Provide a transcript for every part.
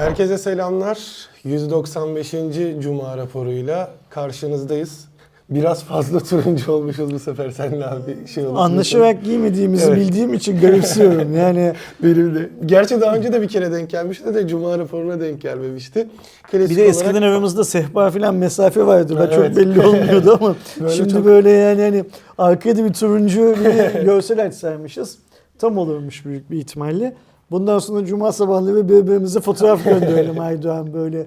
Herkese selamlar. 195. Cuma raporuyla karşınızdayız. Biraz fazla turuncu olmuşuz bu sefer seninle abi. Şey olmuş. Anlaşarak giymediğimizi Evet. bildiğim için garipsiyorum. Yani Benim de. Gerçi daha önce de bir kere denk gelmişti de Cuma raporuna denk gelmemişti. Klasik bir de olarak eskiden aramızda sehpa falan mesafe vardı. Ben Evet. çok belli olmuyordu ama Böyle şimdi çok- böyle yani hani arkada bir turuncu bir görsel açsaymışız. Tam olurmuş büyük bir ihtimalle. Bundan sonra cuma sabahları birbirimize fotoğraf gönderelim Aydoğan böyle.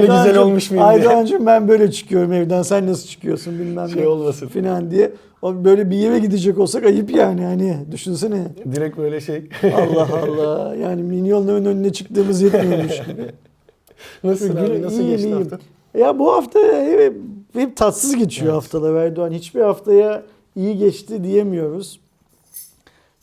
güzel olmuş muyum diye. Aydoğan'cığım ben böyle çıkıyorum evden sen nasıl çıkıyorsun bilmem şey ne olmasın. falan diye. O böyle bir yere gidecek olsak ayıp yani hani düşünsene. Direkt böyle şey. Allah Allah. Yani milyonların önüne çıktığımız yetmiyormuş gibi. Nasılsın abi? Güle- Nasıl iyiyim, geçti iyiyim. hafta? Ya bu hafta hep, hep tatsız geçiyor Evet. haftalar Erdoğan. Hiçbir haftaya iyi geçti diyemiyoruz.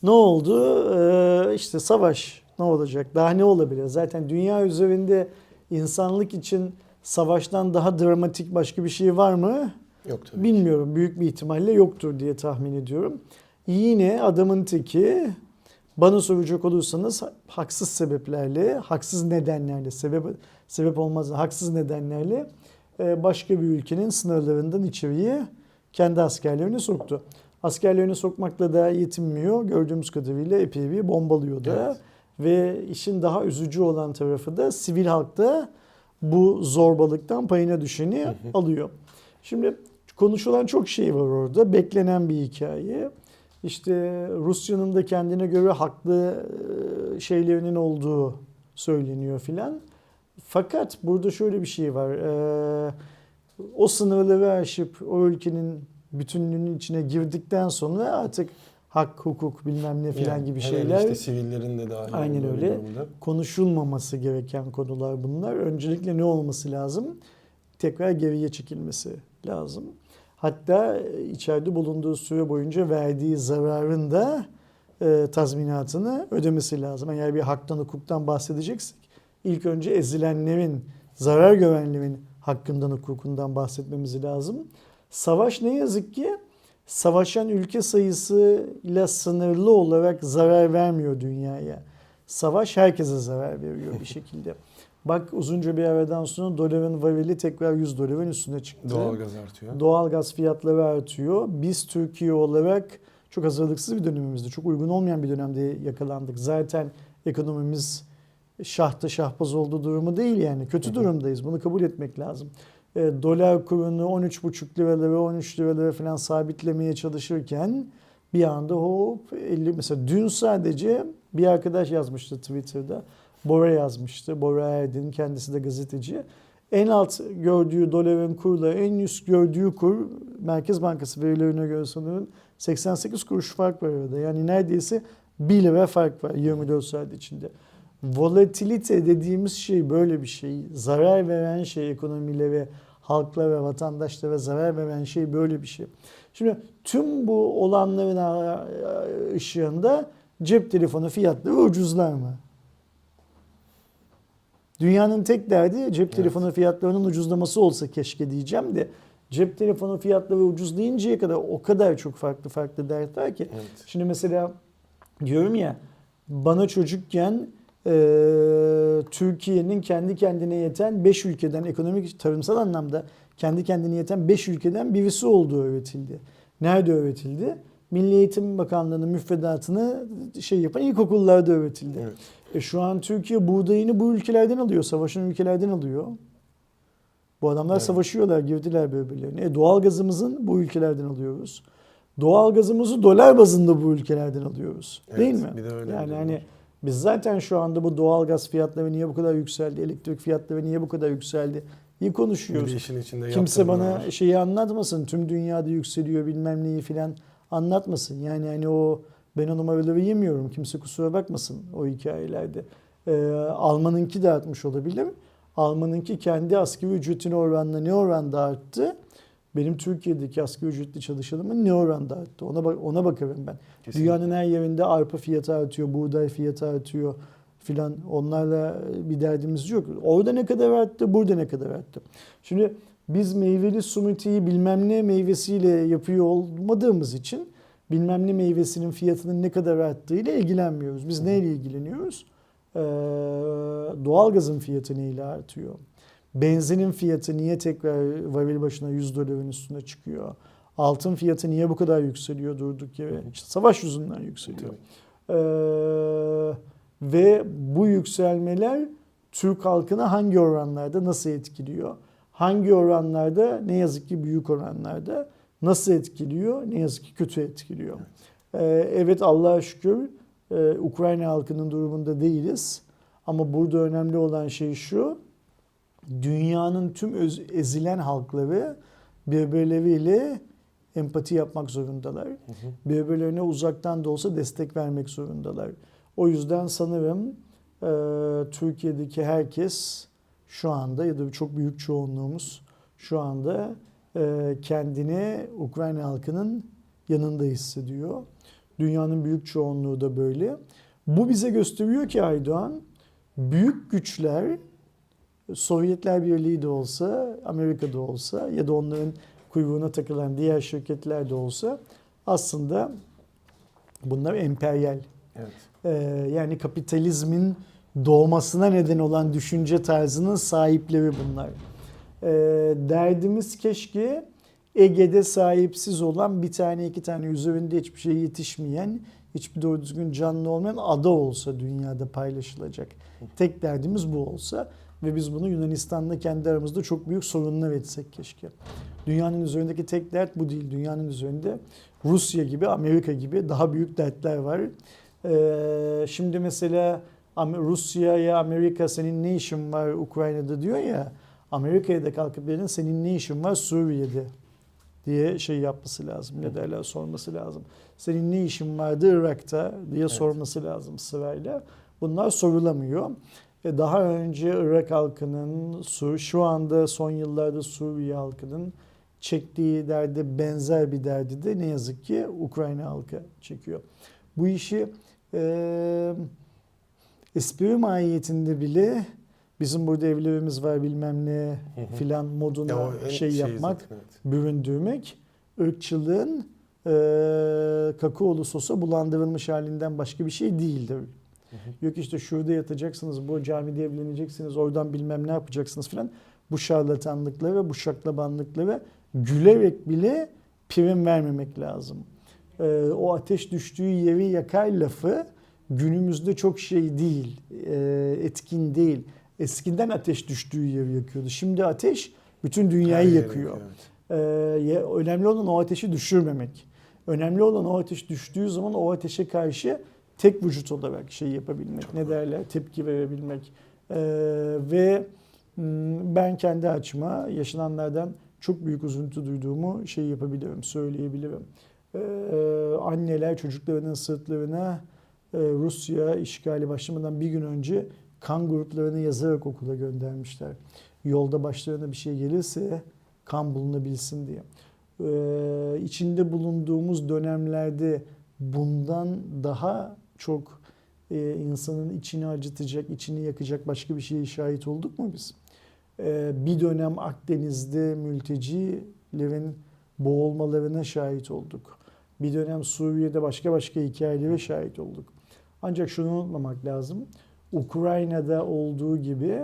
Ne oldu? Ee, işte savaş ne olacak? Daha ne olabilir? Zaten dünya üzerinde insanlık için savaştan daha dramatik başka bir şey var mı? Yok tabii. Bilmiyorum. Büyük bir ihtimalle yoktur diye tahmin ediyorum. Yine adamın teki bana soracak olursanız haksız sebeplerle, haksız nedenlerle, sebep sebep olmaz, haksız nedenlerle e, başka bir ülkenin sınırlarından içeriye kendi askerlerini soktu. Askerlerini sokmakla da yetinmiyor. Gördüğümüz kadarıyla epey bir bombalıyor da. Evet. Ve işin daha üzücü olan tarafı da sivil halkta bu zorbalıktan payına düşeni alıyor. Şimdi konuşulan çok şey var orada. Beklenen bir hikaye. İşte Rusya'nın da kendine göre haklı şeylerinin olduğu söyleniyor filan. Fakat burada şöyle bir şey var. Ee, o sınırları aşıp o ülkenin bütünlüğünün içine girdikten sonra artık hak, hukuk bilmem ne filan Yani gibi şeyler işte sivillerin de dahil Aynen öyle. durumda. konuşulmaması gereken konular bunlar. Öncelikle ne olması lazım? Tekrar geriye çekilmesi lazım. Hatta içeride bulunduğu süre boyunca verdiği zararın da e, tazminatını ödemesi lazım. Eğer bir haktan hukuktan bahsedeceksek ilk önce ezilenlerin, zarar görenlerin hakkından hukukundan bahsetmemiz lazım. Savaş ne yazık ki savaşan ülke sayısıyla sınırlı olarak zarar vermiyor dünyaya. Savaş herkese zarar veriyor bir şekilde. Bak uzunca bir aradan sonra doların varili tekrar 100 doların üstüne çıktı. Doğalgaz artıyor. Doğalgaz fiyatları artıyor. Biz Türkiye olarak çok hazırlıksız bir dönemimizde, çok uygun olmayan bir dönemde yakalandık. Zaten ekonomimiz şahta şahbaz olduğu durumu değil yani. Kötü durumdayız. Bunu kabul etmek lazım. E, dolar kurunu 13,5 liralara, 13 liralara falan sabitlemeye çalışırken bir anda hop 50 mesela dün sadece bir arkadaş yazmıştı Twitter'da. Bora yazmıştı. Bora Erdin kendisi de gazeteci. En alt gördüğü doların kurla en üst gördüğü kur Merkez Bankası verilerine göre sanırım 88 kuruş fark var arada. Yani neredeyse 1 lira fark var 24 saat içinde. Volatilite dediğimiz şey böyle bir şey. Zarar veren şey ekonomilere, halklara, vatandaşlara zarar veren şey böyle bir şey. Şimdi tüm bu olanların ışığında cep telefonu fiyatları ucuzlar mı? Dünyanın tek derdi cep telefonu fiyatlarının ucuzlaması olsa keşke diyeceğim de cep telefonu fiyatları ucuzlayıncaya kadar o kadar çok farklı farklı dert var ki. Evet. Şimdi mesela diyorum ya bana çocukken e, Türkiye'nin kendi kendine yeten 5 ülkeden ekonomik tarımsal anlamda kendi kendine yeten 5 ülkeden birisi olduğu öğretildi. Nerede öğretildi? Milli Eğitim Bakanlığı'nın müfredatını şey yapan ilkokullarda öğretildi. Evet. E şu an Türkiye buğdayını bu ülkelerden alıyor, savaşan ülkelerden alıyor. Bu adamlar Evet. savaşıyorlar, girdiler birbirlerine. E doğal gazımızın bu ülkelerden alıyoruz. Doğal gazımızı dolar bazında bu ülkelerden alıyoruz. Evet, Değil mi? bir de öyle yani hani var. Biz zaten şu anda bu doğal gaz fiyatları niye bu kadar yükseldi, elektrik fiyatları niye bu kadar yükseldi iyi Bir konuşuyoruz. de işin içinde Kimse bana var. şeyi anlatmasın. Tüm dünyada yükseliyor bilmem neyi filan anlatmasın. Yani hani o ben o numaraları yemiyorum. Kimse kusura bakmasın o hikayelerde. Ee, Alman'ınki de artmış olabilir. Alman'ınki kendi asgari ücretine oranla ne oranda arttı? Benim Türkiye'deki asgari ücretli çalışanımın ne oranda arttı? Ona bak ona bakarım ben. Kesinlikle. Dünyanın her yerinde arpa fiyatı artıyor, buğday fiyatı artıyor filan. Onlarla bir derdimiz yok. Orada ne kadar arttı, burada ne kadar arttı. Şimdi biz meyveli sumutiyi bilmem ne meyvesiyle yapıyor olmadığımız için bilmem ne meyvesinin fiyatının ne kadar arttığıyla ilgilenmiyoruz. Biz neyle ilgileniyoruz? doğalgazın fiyatı neyle artıyor? Benzinin fiyatı niye tekrar varil başına 100 doların üstüne çıkıyor? Altın fiyatı niye bu kadar yükseliyor durduk yere? İşte savaş yüzünden yükseliyor. Ee, ve bu yükselmeler Türk halkına hangi oranlarda nasıl etkiliyor? Hangi oranlarda ne yazık ki büyük oranlarda nasıl etkiliyor? Ne yazık ki kötü etkiliyor. Ee, evet Allah'a şükür e, Ukrayna halkının durumunda değiliz. Ama burada önemli olan şey şu. Dünyanın tüm öz- ezilen halkları birbirleriyle empati yapmak zorundalar. Birbirlerine uzaktan da olsa destek vermek zorundalar. O yüzden sanırım e, Türkiye'deki herkes şu anda ya da çok büyük çoğunluğumuz şu anda e, kendini Ukrayna halkının yanında hissediyor. Dünyanın büyük çoğunluğu da böyle. Bu bize gösteriyor ki Aydoğan büyük güçler Sovyetler Birliği de olsa, Amerika'da olsa ya da onların kuyruğuna takılan diğer şirketler de olsa aslında bunlar emperyal. Evet. Ee, yani kapitalizmin doğmasına neden olan düşünce tarzının sahipleri bunlar. Ee, derdimiz keşke Ege'de sahipsiz olan bir tane iki tane üzerinde hiçbir şey yetişmeyen, hiçbir doğru düzgün canlı olmayan ada olsa dünyada paylaşılacak. Tek derdimiz bu olsa ve biz bunu Yunanistan'la kendi aramızda çok büyük sorunlar etsek keşke. Dünyanın üzerindeki tek dert bu değil. Dünyanın üzerinde Rusya gibi, Amerika gibi daha büyük dertler var. Ee, şimdi mesela Rusya'ya Amerika senin ne işin var Ukrayna'da diyor ya. Amerika'ya da kalkıp birinin senin ne işin var Suriye'de diye şey yapması lazım. Ne derler sorması lazım. Senin ne işin vardı Irak'ta diye sorması lazım sırayla. Bunlar sorulamıyor. Daha önce Irak halkının, Su- şu anda son yıllarda Suriye halkının çektiği derde benzer bir derdi de ne yazık ki Ukrayna halkı çekiyor. Bu işi e, espri mahiyetinde bile bizim burada evlerimiz var bilmem ne filan moduna Ya en şey yapmak, zaten, evet. büründürmek ırkçılığın e, kakaolu sosa bulandırılmış halinden başka bir şey değildir. Yok işte şurada yatacaksınız, bu camide evleneceksiniz, oradan bilmem ne yapacaksınız filan. Bu şarlatanlıklara, bu şaklabanlıklara gülerek bile prim vermemek lazım. E, o ateş düştüğü yeri yakar lafı günümüzde çok şey değil, e, etkin değil. Eskiden ateş düştüğü yeri yakıyordu. Şimdi ateş bütün dünyayı Her yakıyor. evet. Ee, önemli olan o ateşi düşürmemek. Önemli olan o ateş düştüğü zaman o ateşe karşı tek vücut olarak şey yapabilmek. ne derler? Tepki verebilmek. Ee, ve m, ben kendi açıma yaşananlardan çok büyük üzüntü duyduğumu şey yapabilirim, söyleyebilirim. Ee, anneler çocuklarının sırtlarına e, Rusya işgali başlamadan bir gün önce kan gruplarını yazarak okula göndermişler. Yolda başlarına bir şey gelirse kan bulunabilsin diye. Ee, içinde bulunduğumuz dönemlerde bundan daha çok e, insanın içini acıtacak, içini yakacak başka bir şeye şahit olduk mu biz? Ee, bir dönem Akdeniz'de mültecilerin boğulmalarına şahit olduk. Bir dönem Suriye'de başka başka hikayelere şahit olduk. Ancak şunu unutmamak lazım. Ukrayna'da olduğu gibi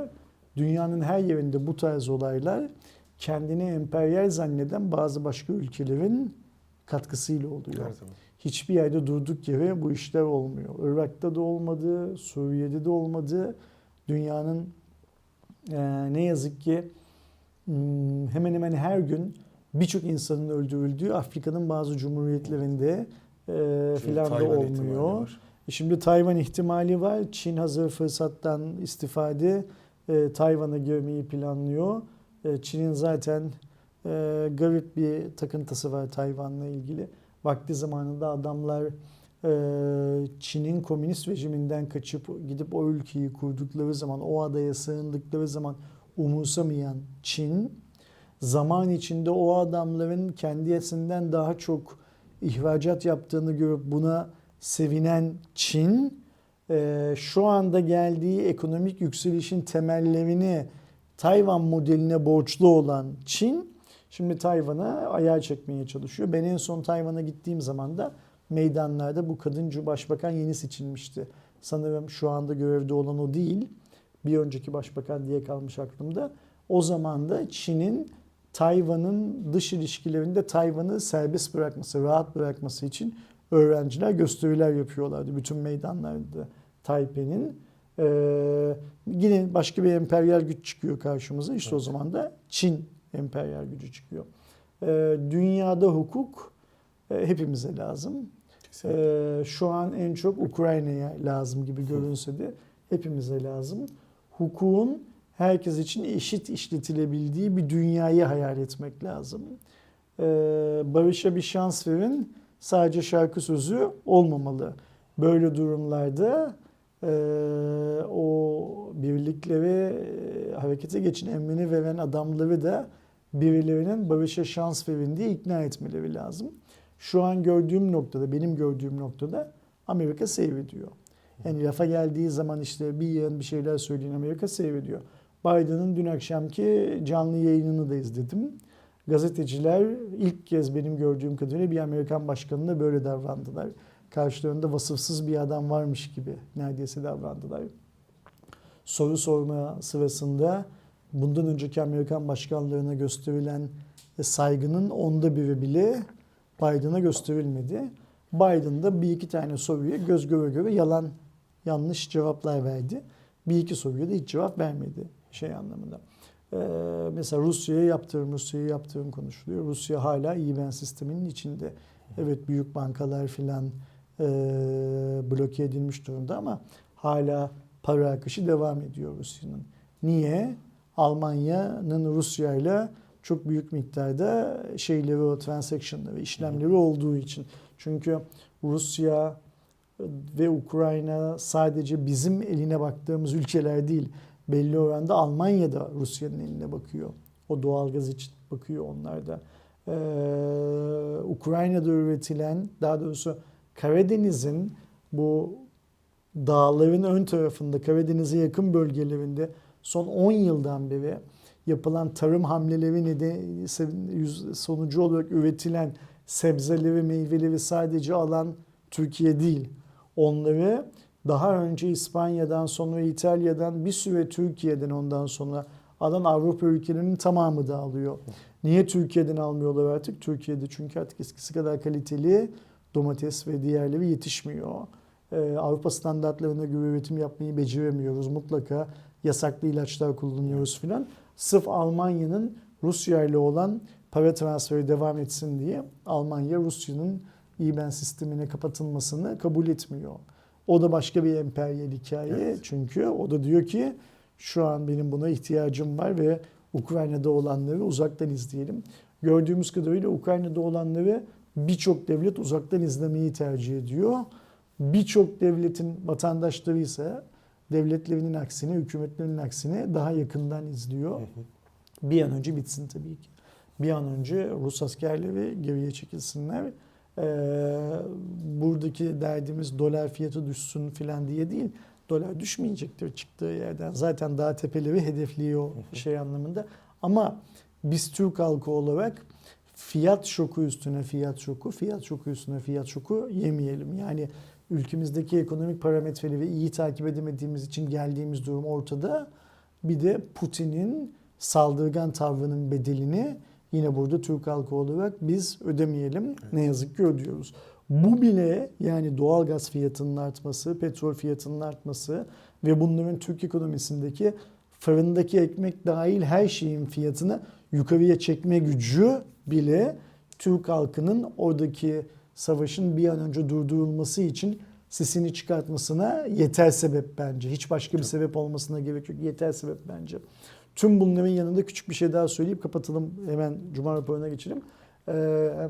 dünyanın her yerinde bu tarz olaylar kendini emperyal zanneden bazı başka ülkelerin katkısıyla oluyor. Her zaman. Hiçbir yerde durduk yere bu işler olmuyor. Irak'ta da olmadı, Suriye'de de olmadı. Dünyanın eee, ne yazık ki hmm, hemen hemen her gün birçok insanın öldürüldüğü Afrika'nın bazı cumhuriyetlerinde Şimdi filan da olmuyor. var. Şimdi Tayvan ihtimali var. Çin hazır fırsattan istifade e, Tayvan'a girmeyi planlıyor. E, Çin'in zaten e, garip bir takıntısı var Tayvan'la ilgili. Vakti zamanında adamlar e, Çin'in komünist rejiminden kaçıp gidip o ülkeyi kurdukları zaman, o adaya sığındıkları zaman umursamayan Çin, zaman içinde o adamların kendisinden daha çok ihracat yaptığını görüp buna sevinen Çin, e, şu anda geldiği ekonomik yükselişin temellerini Tayvan modeline borçlu olan Çin, şimdi Tayvan'a ayağa çekmeye çalışıyor. Ben en son Tayvan'a gittiğim zaman da meydanlarda bu kadın başbakan yeni seçilmişti. Sanırım şu anda görevde olan o değil. Bir önceki başbakan diye kalmış aklımda. O zaman da Çin'in Tayvan'ın dış ilişkilerinde Tayvan'ı serbest bırakması, rahat bırakması için öğrenciler gösteriler yapıyorlardı bütün meydanlarda Taipei'nin. Ee, yine başka bir emperyal güç çıkıyor karşımıza. İşte o zaman da Çin emperyal gücü çıkıyor. Ee, dünyada hukuk e, hepimize lazım. Ee, şu an en çok Ukrayna'ya lazım gibi görünse de hepimize lazım. Hukukun herkes için eşit işletilebildiği bir dünyayı hayal etmek lazım. Ee, barışa bir şans verin. Sadece şarkı sözü olmamalı. Böyle durumlarda e, o birlikleri e, harekete geçin emrini veren adamları da birilerinin barışa şans verin diye ikna etmeleri lazım. Şu an gördüğüm noktada, benim gördüğüm noktada Amerika seyrediyor. Yani lafa geldiği zaman işte bir yığın bir şeyler söyleyen Amerika seyrediyor. Biden'ın dün akşamki canlı yayınını da izledim. Gazeteciler ilk kez benim gördüğüm kadarıyla bir Amerikan başkanına böyle davrandılar. Karşılarında vasıfsız bir adam varmış gibi neredeyse davrandılar. Soru sorma sırasında bundan önceki Amerikan başkanlarına gösterilen saygının onda biri bile Biden'a gösterilmedi. Biden da bir iki tane soruya göz göre göre yalan yanlış cevaplar verdi. Bir iki soruya da hiç cevap vermedi şey anlamında. Ee, mesela Rusya'ya yaptırım, Rusya'ya yaptırım konuşuluyor. Rusya hala IBAN sisteminin içinde. Evet büyük bankalar filan e, bloke edilmiş durumda ama hala para akışı devam ediyor Rusya'nın. Niye? Almanya'nın Rusya ile çok büyük miktarda şeyleri o transactionları, işlemleri olduğu için. Çünkü Rusya ve Ukrayna sadece bizim eline baktığımız ülkeler değil. Belli oranda Almanya da Rusya'nın eline bakıyor. O doğalgaz için bakıyor onlar da. Ee, Ukrayna'da üretilen, daha doğrusu Karadeniz'in bu dağların ön tarafında, Karadeniz'e yakın bölgelerinde son 10 yıldan beri yapılan tarım hamleleri nedeni sonucu olarak üretilen sebzeleri, meyveleri sadece alan Türkiye değil. Onları daha önce İspanya'dan sonra İtalya'dan bir süre Türkiye'den ondan sonra alan Avrupa ülkelerinin tamamı da alıyor. Niye Türkiye'den almıyorlar artık? Türkiye'de çünkü artık eskisi kadar kaliteli domates ve diğerleri yetişmiyor. Ee, Avrupa standartlarına göre üretim yapmayı beceremiyoruz. Mutlaka yasaklı ilaçlar kullanıyoruz filan. Sırf Almanya'nın Rusya ile olan para transferi devam etsin diye Almanya Rusya'nın IBAN sistemine kapatılmasını kabul etmiyor. O da başka bir emperyal hikaye. Evet. Çünkü o da diyor ki şu an benim buna ihtiyacım var ve Ukrayna'da olanları uzaktan izleyelim. Gördüğümüz kadarıyla Ukrayna'da olanları birçok devlet uzaktan izlemeyi tercih ediyor. Birçok devletin vatandaşları ise devletlerinin aksine, hükümetlerinin aksine daha yakından izliyor. Bir an önce bitsin tabii ki. Bir an önce Rus askerleri geriye çekilsinler. Ee, buradaki derdimiz dolar fiyatı düşsün filan diye değil. Dolar düşmeyecektir çıktığı yerden. Zaten daha tepeleri hedefliyor şey anlamında. Ama biz Türk halkı olarak fiyat şoku üstüne fiyat şoku, fiyat şoku üstüne fiyat şoku yemeyelim. Yani ülkemizdeki ekonomik parametreleri iyi takip edemediğimiz için geldiğimiz durum ortada. Bir de Putin'in saldırgan tavrının bedelini yine burada Türk halkı olarak biz ödemeyelim. Ne yazık ki ödüyoruz. Bu bile yani doğal gaz fiyatının artması, petrol fiyatının artması ve bunların Türk ekonomisindeki fırındaki ekmek dahil her şeyin fiyatını yukarıya çekme gücü bile Türk halkının oradaki savaşın bir an önce durdurulması için sesini çıkartmasına yeter sebep bence. Hiç başka bir sebep olmasına gerek yok. Yeter sebep bence. Tüm bunların yanında küçük bir şey daha söyleyip kapatalım. Hemen Cuma raporuna geçelim. Ee,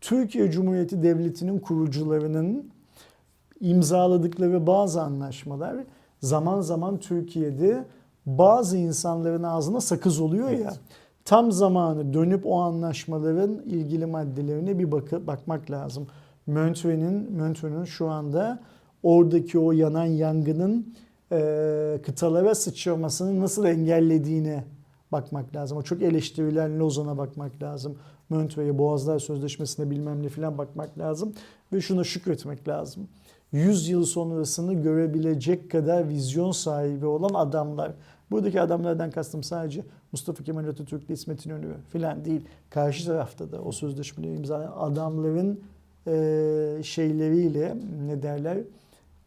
Türkiye Cumhuriyeti Devleti'nin kurucularının imzaladıkları bazı anlaşmalar zaman zaman Türkiye'de bazı insanların ağzına sakız oluyor ya. Tam zamanı dönüp o anlaşmaların ilgili maddelerine bir bakıp bakmak lazım. Montreux'ün Montreux'ün şu anda oradaki o yanan yangının e, kıtalara sıçramasını nasıl engellediğine bakmak lazım. O çok eleştirilen Lozan'a bakmak lazım. Montreux'e Boğazlar Sözleşmesi'ne bilmem ne filan bakmak lazım. Ve şuna şükretmek lazım. 100 yıl sonrasını görebilecek kadar vizyon sahibi olan adamlar. Buradaki adamlardan kastım sadece Mustafa Kemal Atatürk ile İsmet İnönü filan değil. Karşı tarafta da o sözleşmeleri imzalayan adamların e, şeyleriyle ne derler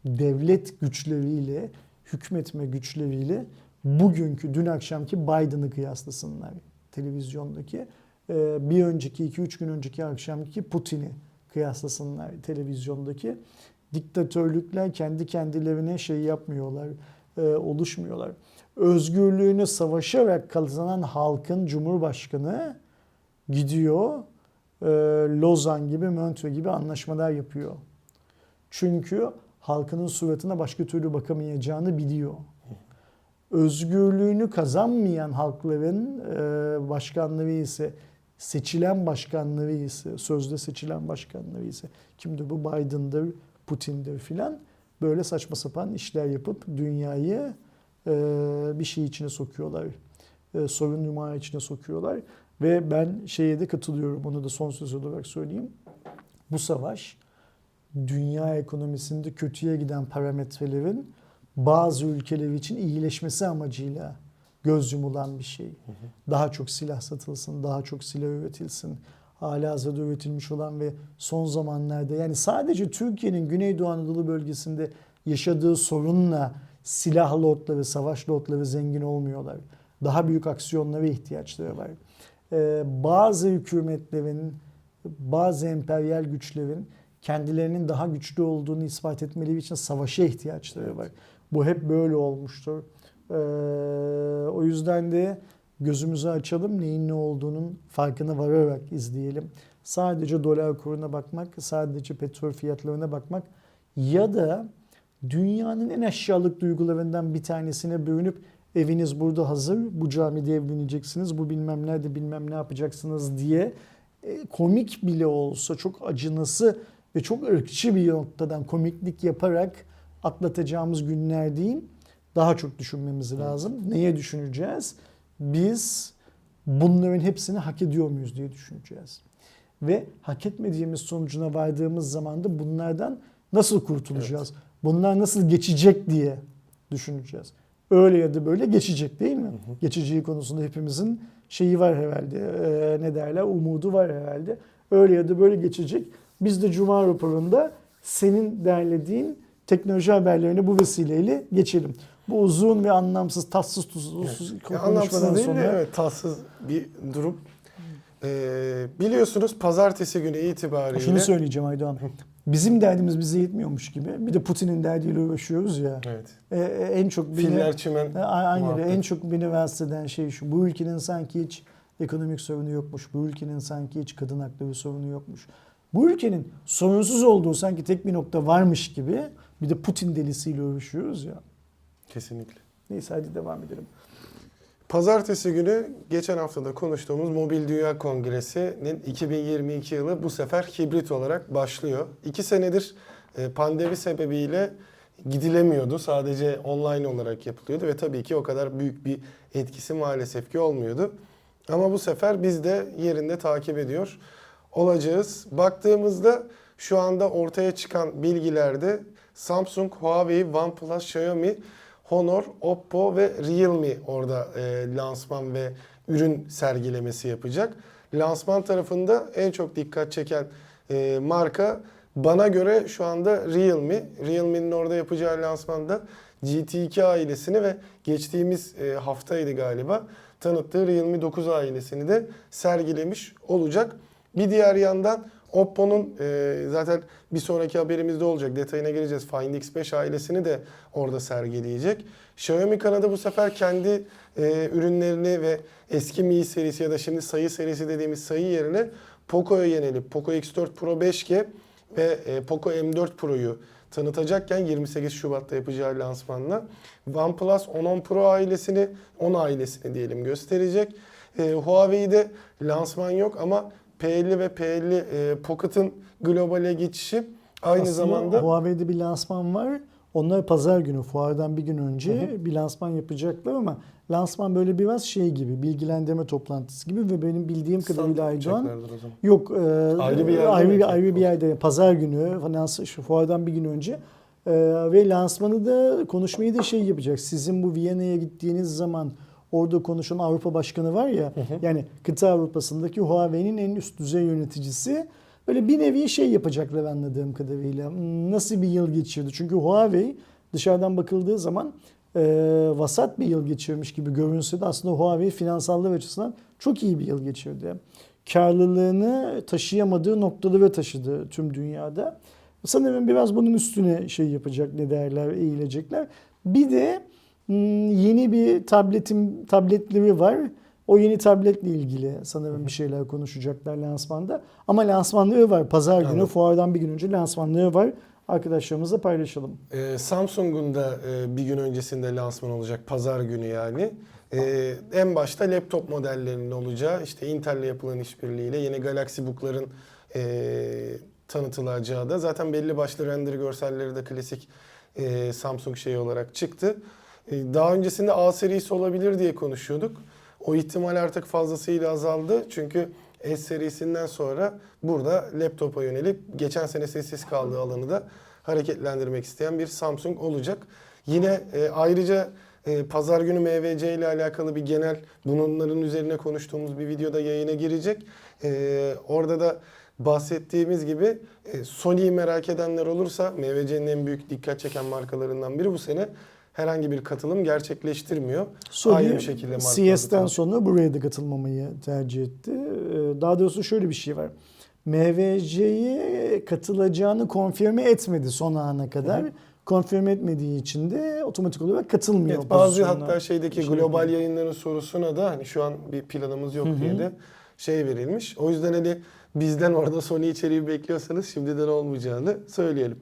devlet güçleriyle hükmetme güçleriyle bugünkü dün akşamki Biden'ı kıyaslasınlar televizyondaki. E, bir önceki 2-3 gün önceki akşamki Putin'i kıyaslasınlar televizyondaki. Diktatörlükler kendi kendilerine şey yapmıyorlar, e, oluşmuyorlar. Özgürlüğünü savaşarak kazanan halkın cumhurbaşkanı gidiyor e, Lozan gibi, Montreux gibi anlaşmalar yapıyor. Çünkü halkının suratına başka türlü bakamayacağını biliyor. Özgürlüğünü kazanmayan halkların e, başkanları ise seçilen başkanları ise sözde seçilen başkanları ise kimdir bu Biden'dır, Putin'dir filan böyle saçma sapan işler yapıp dünyayı bir şey içine sokuyorlar. E, sorun yumağı içine sokuyorlar. Ve ben şeye de katılıyorum. Onu da son söz olarak söyleyeyim. Bu savaş dünya ekonomisinde kötüye giden parametrelerin bazı ülkeler için iyileşmesi amacıyla göz yumulan bir şey. Daha çok silah satılsın, daha çok silah üretilsin. Hala hazırda üretilmiş olan ve son zamanlarda yani sadece Türkiye'nin Güneydoğu Anadolu bölgesinde yaşadığı sorunla silah lotları, savaş lotları zengin olmuyorlar. Daha büyük aksiyonlara ihtiyaçları var. Ee, bazı hükümetlerin, bazı emperyal güçlerin kendilerinin daha güçlü olduğunu ispat etmeleri için savaşa ihtiyaçları var. Bu hep böyle olmuştur. Ee, o yüzden de gözümüzü açalım, neyin ne olduğunun farkına vararak izleyelim. Sadece dolar kuruna bakmak, sadece petrol fiyatlarına bakmak ya da dünyanın en aşağılık duygularından bir tanesine bürünüp eviniz burada hazır, bu camide evleneceksiniz, bu bilmem nerede bilmem ne yapacaksınız diye e, komik bile olsa çok acınası ve çok ırkçı bir noktadan komiklik yaparak atlatacağımız günler değil. Daha çok düşünmemiz lazım. Neye düşüneceğiz? Biz bunların hepsini hak ediyor muyuz diye düşüneceğiz. Ve hak etmediğimiz sonucuna vardığımız zaman da bunlardan nasıl kurtulacağız? Bunlar nasıl geçecek diye düşüneceğiz. Öyle ya da böyle geçecek değil mi? Geçeceği konusunda hepimizin şeyi var herhalde. Ee, ne derler? Umudu var herhalde. Öyle ya da böyle geçecek. Biz de Cuma raporunda senin derlediğin teknoloji haberlerini bu vesileyle geçelim. Bu uzun ve anlamsız, tatsız, tuzsuz anlamsız konuşmadan değil de sonra evet tatsız bir durum. Ee, biliyorsunuz pazartesi günü itibariyle şunu söyleyeceğim Aydoğan. Bizim derdimiz bize yetmiyormuş gibi. Bir de Putin'in derdiyle uğraşıyoruz ya. Evet. Ee, en çok beni, Filler çimen. E, Aynen. En çok beni rahatsız eden şey şu. Bu ülkenin sanki hiç ekonomik sorunu yokmuş. Bu ülkenin sanki hiç kadın hakları sorunu yokmuş. Bu ülkenin sorunsuz olduğu sanki tek bir nokta varmış gibi bir de Putin delisiyle uğraşıyoruz ya. Kesinlikle. Neyse hadi devam edelim. Pazartesi günü geçen haftada konuştuğumuz Mobil Dünya Kongresi'nin 2022 yılı bu sefer hibrit olarak başlıyor. İki senedir e, pandemi sebebiyle gidilemiyordu. Sadece online olarak yapılıyordu ve tabii ki o kadar büyük bir etkisi maalesef ki olmuyordu. Ama bu sefer biz de yerinde takip ediyor olacağız. Baktığımızda şu anda ortaya çıkan bilgilerde Samsung, Huawei, OnePlus, Xiaomi, Honor, Oppo ve Realme orada e, lansman ve ürün sergilemesi yapacak. Lansman tarafında en çok dikkat çeken e, marka bana göre şu anda Realme. Realme'nin orada yapacağı lansmanda GT2 ailesini ve geçtiğimiz e, haftaydı galiba tanıttığı Realme 9 ailesini de sergilemiş olacak. Bir diğer yandan Oppo'nun e, zaten bir sonraki haberimizde olacak. Detayına gireceğiz. Find X5 ailesini de orada sergileyecek. Xiaomi kanadı bu sefer kendi e, ürünlerini ve eski Mi serisi ya da şimdi sayı serisi dediğimiz sayı yerine Poco'ya yenilip Poco X4 Pro 5G ve e, Poco M4 Pro'yu tanıtacakken 28 Şubat'ta yapacağı lansmanla OnePlus 10 Pro ailesini, 10 ailesini diyelim gösterecek. E, Huawei'de lansman yok ama P50 ve P50 e, Pocket'ın globale geçişi aynı Aslında zamanda Huawei'de bir lansman var. Onlar pazar günü fuardan bir gün önce bir lansman yapacaklar ama lansman böyle biraz şey gibi bilgilendirme toplantısı gibi ve benim bildiğim kadarıyla Aydoğan. Yok. e, Ayrı bir yerde ayrı bir, ayrı bir yerde. Pazar günü, finans, şu fuardan bir gün önce Ee, ve lansmanı da konuşmayı da şey yapacak. Sizin bu Viyana'ya gittiğiniz zaman orada konuşan Avrupa Başkanı var ya yani kıta Avrupa'sındaki Huawei'nin en üst düzey yöneticisi böyle bir nevi şey yapacaklar anladığım kadarıyla. Hmm, Nasıl bir yıl geçirdi? Çünkü Huawei dışarıdan bakıldığı zaman e, vasat bir yıl geçirmiş gibi görünse de aslında Huawei finansallığı açısından çok iyi bir yıl geçirdi. Karlılığını taşıyamadığı noktalara taşıdı tüm dünyada. Sanırım biraz bunun üstüne şey yapacak ne derler eğilecekler. Bir de yeni bir tabletim tabletleri var. O yeni tabletle ilgili sanırım bir şeyler konuşacaklar lansmanda. Ama lansmanları var. Pazar günü Anladım. fuardan bir gün önce lansmanları var. Arkadaşlarımızla paylaşalım. Ee, Samsung'un da e, bir gün öncesinde lansman olacak pazar günü yani. Ee, en başta laptop modellerinin olacağı işte Intel'le yapılan işbirliğiyle yeni Galaxy Book'ların e, tanıtılacağı da zaten belli başlı render görselleri de klasik e, Samsung şeyi olarak çıktı. E, daha öncesinde A serisi olabilir diye konuşuyorduk. O ihtimal artık fazlasıyla azaldı. Çünkü S serisinden sonra burada laptopa yönelip geçen sene sessiz kaldığı alanı da hareketlendirmek isteyen bir Samsung olacak. Yine e, ayrıca e, pazar günü MVC ile alakalı bir genel bunların üzerine konuştuğumuz bir videoda yayına girecek. E, orada da bahsettiğimiz gibi e, Sony'yi merak edenler olursa MVC'nin en büyük dikkat çeken markalarından biri bu sene herhangi bir katılım gerçekleştirmiyor. Sony Aynı bir şekilde CS'den sonra buraya da katılmamayı tercih etti. Ee, Daha doğrusu şöyle bir şey var. MVC'ye katılacağını konfirme etmedi son ana kadar. Konfirme etmediği için de otomatik olarak katılmıyor. Evet, bazı hatta şeydeki Şey global yapıyor. yayınların sorusuna da hani şu an bir planımız yok Hı hı. diye de şey verilmiş. O yüzden hani bizden orada Sony içeriği bekliyorsanız şimdiden olmayacağını söyleyelim.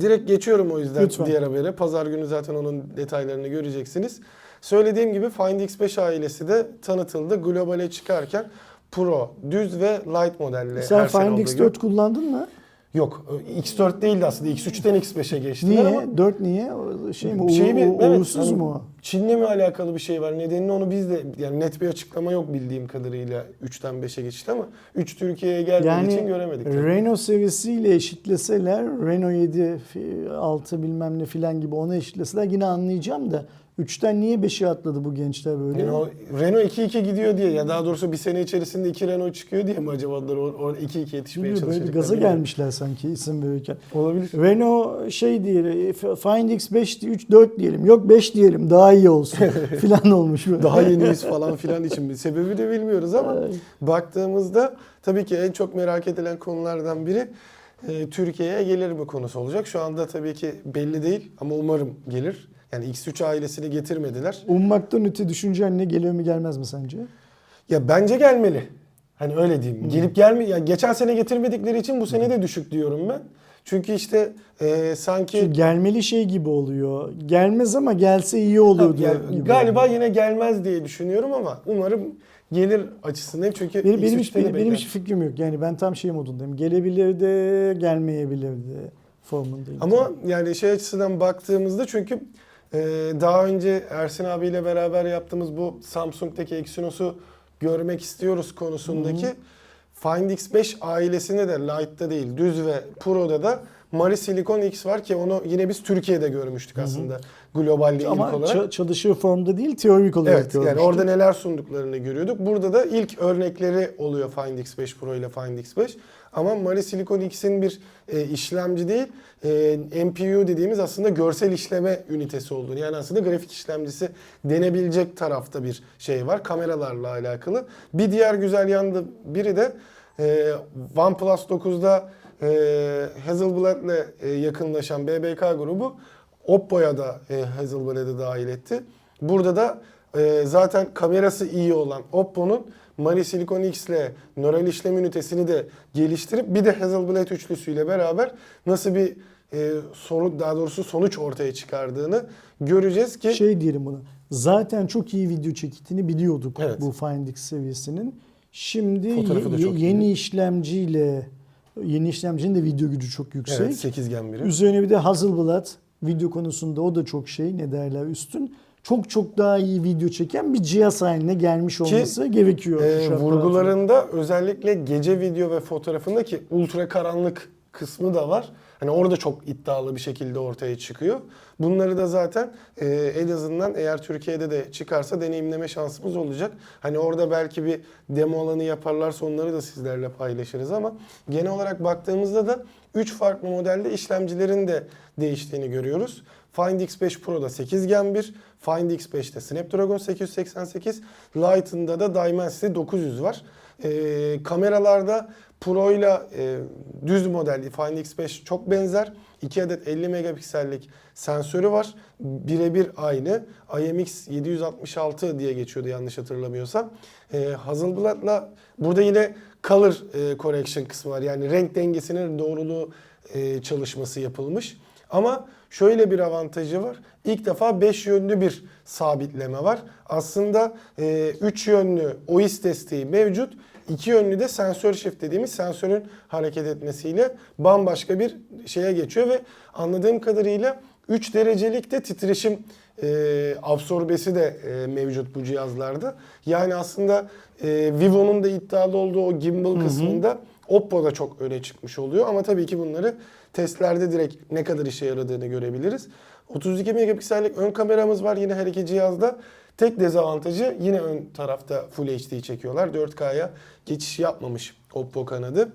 Direkt geçiyorum o yüzden Lütfen. diğer habere. Pazar günü zaten onun detaylarını göreceksiniz. Söylediğim gibi Find X5 ailesi de tanıtıldı. Globale çıkarken Pro, düz ve Light modelle Sen her Find olduğu X4 gibi. kullandın mı? Yok, X4 değildi aslında. X3'ten X5'e geçtiler Niye? ama 4 niye? Şey mi? Şey mi? Evet, uğursuz mu? Çin'le mi alakalı bir şey var? Nedenini onu biz de yani net bir açıklama yok bildiğim kadarıyla 3'ten 5'e geçti ama 3 Türkiye'ye geldiği için göremedik. tabii. Renault serisiyle eşitleseler, Renault 7, fi- 6 bilmem ne filan gibi ona eşitleseler yine anlayacağım da 3'ten niye 5'e atladı bu gençler böyle? Yani o Renault 2-2 gidiyor diye ya daha doğrusu bir sene içerisinde 2 Renault çıkıyor diye mi acaba o, o 2-2 yetişmeye Bilmiyorum, böyle bir gaza gelmişler sanki isim verirken. Olabilir. Renault şey diyelim, Find X5 3 4 diyelim. Yok 5 diyelim daha iyi olsun filan olmuş böyle. Daha yeniyiz falan filan için bir sebebi de bilmiyoruz ama baktığımızda tabii ki en çok merak edilen konulardan biri e, Türkiye'ye gelir mi konusu olacak. Şu anda tabii ki belli değil ama umarım gelir. Yani X3 ailesini getirmediler. Ummaktan öte düşüncen ne geliyor mu gelmez mi sence? Ya bence gelmeli. Hani öyle diyeyim. Gelip gelme ya geçen sene getirmedikleri için bu sene de düşük diyorum ben. Çünkü işte e, sanki Çünkü gelmeli şey gibi oluyor. Gelmez ama gelse iyi olurdu. Ya, gibi galiba oluyor. yine gelmez diye düşünüyorum ama umarım gelir açısından çünkü benim, benim, hiç, X3'te de benim, benim hiç fikrim yok. Yani ben tam şey modundayım. Gelebilir de gelmeyebilir de formundayım. Ama yani şey açısından baktığımızda çünkü e, daha önce Ersin abiyle beraber yaptığımız bu Samsung'daki Exynos'u görmek istiyoruz konusundaki Find X5 ailesinde de Lite'da değil düz ve Pro'da da Mari Silicon X var ki onu yine biz Türkiye'de görmüştük aslında globalde ilk ama olarak. ça- çalışır formda değil teorik olarak Evet yani görmüştük. orada neler sunduklarını görüyorduk. Burada da ilk örnekleri oluyor Find X5 Pro ile Find X5. Ama Mali Silicon X'in bir e, işlemci değil, e, MPU dediğimiz aslında görsel işleme ünitesi olduğunu. Yani aslında grafik işlemcisi denebilecek tarafta bir şey var kameralarla alakalı. Bir diğer güzel yanı biri de e, OnePlus 9'da e, Hasselblad'le e, yakınlaşan BBK grubu Oppo'ya da e, Hasselblad'e dahil etti. Burada da e, zaten kamerası iyi olan Oppo'nun Mali Silicon X ile nöral işlem ünitesini de geliştirip bir de Hasselblad üçlüsüyle beraber nasıl bir e, sonuç daha doğrusu sonuç ortaya çıkardığını göreceğiz ki Şey diyelim buna. Zaten çok iyi video çektiğini biliyorduk Evet. bu Find X seviyesinin. Şimdi ye- yeni iyi. işlemciyle yeni işlemcinin de video gücü çok yüksek. evet, 8 gen biri. Üzerine bir de Hasselblad video konusunda o da çok şey ne derler üstün. Çok çok daha iyi video çeken bir cihaz haline gelmiş olması gerekiyor. Şu şartlar altında. vurgularında özellikle gece video ve fotoğrafında ki ultra karanlık kısmı da var. Hani orada çok iddialı bir şekilde ortaya çıkıyor. Bunları da zaten e, en azından eğer Türkiye'de de çıkarsa deneyimleme şansımız olacak. Hani orada belki bir demo alanı yaparlarsa onları da sizlerle paylaşırız ama genel olarak baktığımızda da 3 farklı modelde işlemcilerin de değiştiğini görüyoruz. Find X5 Pro'da 8 Gen 1, Find X5'te Snapdragon 888, Lite'ında da Dimensity 900 var. Ee, kameralarda Pro ile e, düz model Find X5 çok benzer. 2 adet 50 megapiksellik sensörü var. Birebir aynı. IMX 766 diye geçiyordu yanlış hatırlamıyorsam. Ee, Hasselblad'la burada yine color e, correction kısmı var. Yani renk dengesinin doğruluğu e, çalışması yapılmış. Ama şöyle bir avantajı var. İlk defa 5 yönlü bir sabitleme var. Aslında 3 yönlü OIS desteği mevcut. İki yönlü de sensör shift dediğimiz sensörün hareket etmesiyle bambaşka bir şeye geçiyor ve anladığım kadarıyla 3 derecelik de titreşim e, absorbesi de e, mevcut bu cihazlarda. Yani aslında e, Vivo'nun da iddialı olduğu o gimbal kısmında Oppo da çok öne çıkmış oluyor ama tabii ki bunları testlerde direkt ne kadar işe yaradığını görebiliriz. 32 megapiksellik ön kameramız var yine her iki cihazda. Tek dezavantajı yine ön tarafta Full HD çekiyorlar. 4K'ya geçiş yapmamış Oppo kanadı.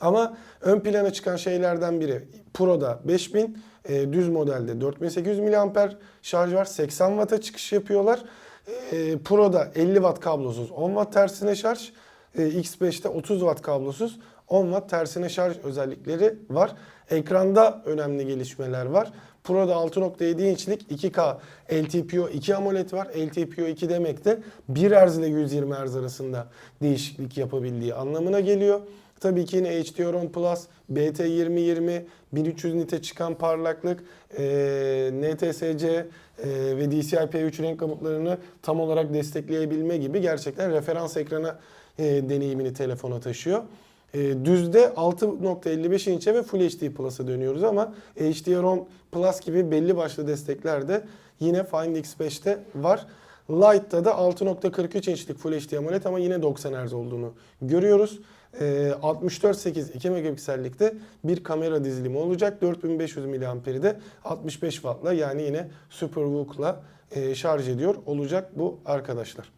Ama ön plana çıkan şeylerden biri Pro'da 5000, e, düz modelde 4800 mAh şarj var. 80 Watt'a çıkış yapıyorlar. E, Pro'da 50 Watt kablosuz 10 Watt tersine şarj. E, X5'te 30 Watt kablosuz 10 Watt tersine şarj özellikleri var. Ekranda önemli gelişmeler var. Pro'da 6.7 inçlik 2K LTPO 2 AMOLED var. LTPO 2 demek de 1 Hz ile 120 Hz arasında değişiklik yapabildiği anlamına geliyor. Tabii ki yine HDR10 Plus, BT2020, 1300 nite çıkan parlaklık, e, NTSC e, ve DCI-P3 renk kabuklarını tam olarak destekleyebilme gibi gerçekten referans ekrana e, deneyimini telefona taşıyor. E, düzde 6.55 inçe ve Full HD Plus'a dönüyoruz ama HDR10 Plus gibi belli başlı destekler de yine Find X5'te var. Lite'da da 6.43 inçlik Full HD AMOLED ama yine 90 Hz olduğunu görüyoruz. E, 64.8 2 megapiksellikte bir kamera dizilimi olacak. 4500 mAh'i de 65 Watt'la yani yine SuperVOOC'la e, şarj ediyor olacak bu arkadaşlar.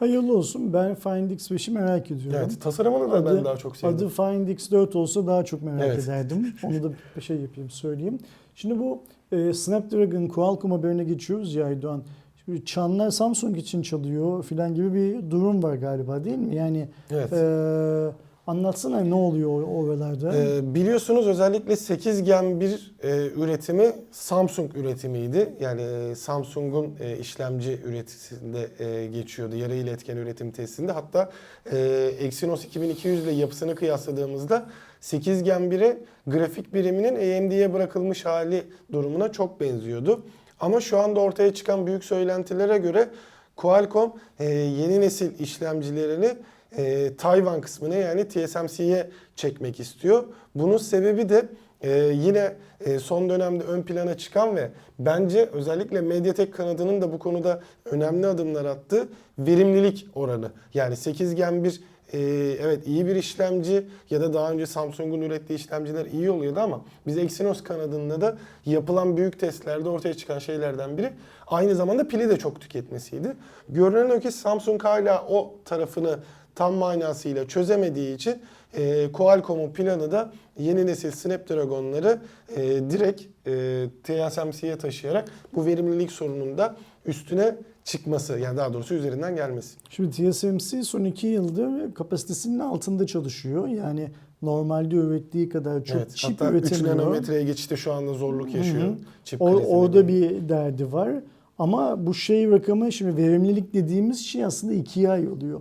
Hayırlı olsun. Ben Find X5'i merak ediyorum. Evet tasarımını da ben daha çok sevdim. Adı Find X4 olsa daha çok merak Evet. ederdim. Onu da bir şey yapayım söyleyeyim. Şimdi bu e, Snapdragon Qualcomm haberine geçiyoruz ya Aydoğan. Şimdi çanlar Samsung için çalıyor filan gibi bir durum var galiba değil mi? Yani Evet. e, anlatsana ne oluyor or- oralarda? Ee, biliyorsunuz özellikle 8 Gen 1 e, üretimi Samsung üretimiydi. Yani e, Samsung'un e, işlemci üreticisinde e, geçiyordu. Yarı iletken üretim testinde. Hatta e, Exynos 2200 ile yapısını kıyasladığımızda 8 Gen 1'e grafik biriminin AMD'ye bırakılmış hali durumuna çok benziyordu. Ama şu anda ortaya çıkan büyük söylentilere göre Qualcomm e, yeni nesil işlemcilerini e, Tayvan kısmına yani TSMC'ye çekmek istiyor. Bunun sebebi de e, yine e, son dönemde ön plana çıkan ve bence özellikle Mediatek kanadının da bu konuda önemli adımlar attığı verimlilik oranı. Yani 8 Gen 1 e, evet iyi bir işlemci ya da daha önce Samsung'un ürettiği işlemciler iyi oluyordu ama biz Exynos kanadında da yapılan büyük testlerde ortaya çıkan şeylerden biri aynı zamanda pili de çok tüketmesiydi. Görünen o ki Samsung hala o tarafını tam manasıyla çözemediği için e, Qualcomm'un planı da yeni nesil Snapdragon'ları e, direkt e, TSMC'ye taşıyarak bu verimlilik sorunun da üstüne çıkması yani daha doğrusu üzerinden gelmesi. Şimdi TSMC son iki yıldır kapasitesinin altında çalışıyor. Yani normalde ürettiği kadar çok evet, çip hatta 3 üretemiyor. nanometreye geçişte şu anda zorluk yaşıyor. Hı hı. Çip O- orada bir derdi var. Ama bu şey rakamı şimdi verimlilik dediğimiz şey aslında ikiye ayrılıyor.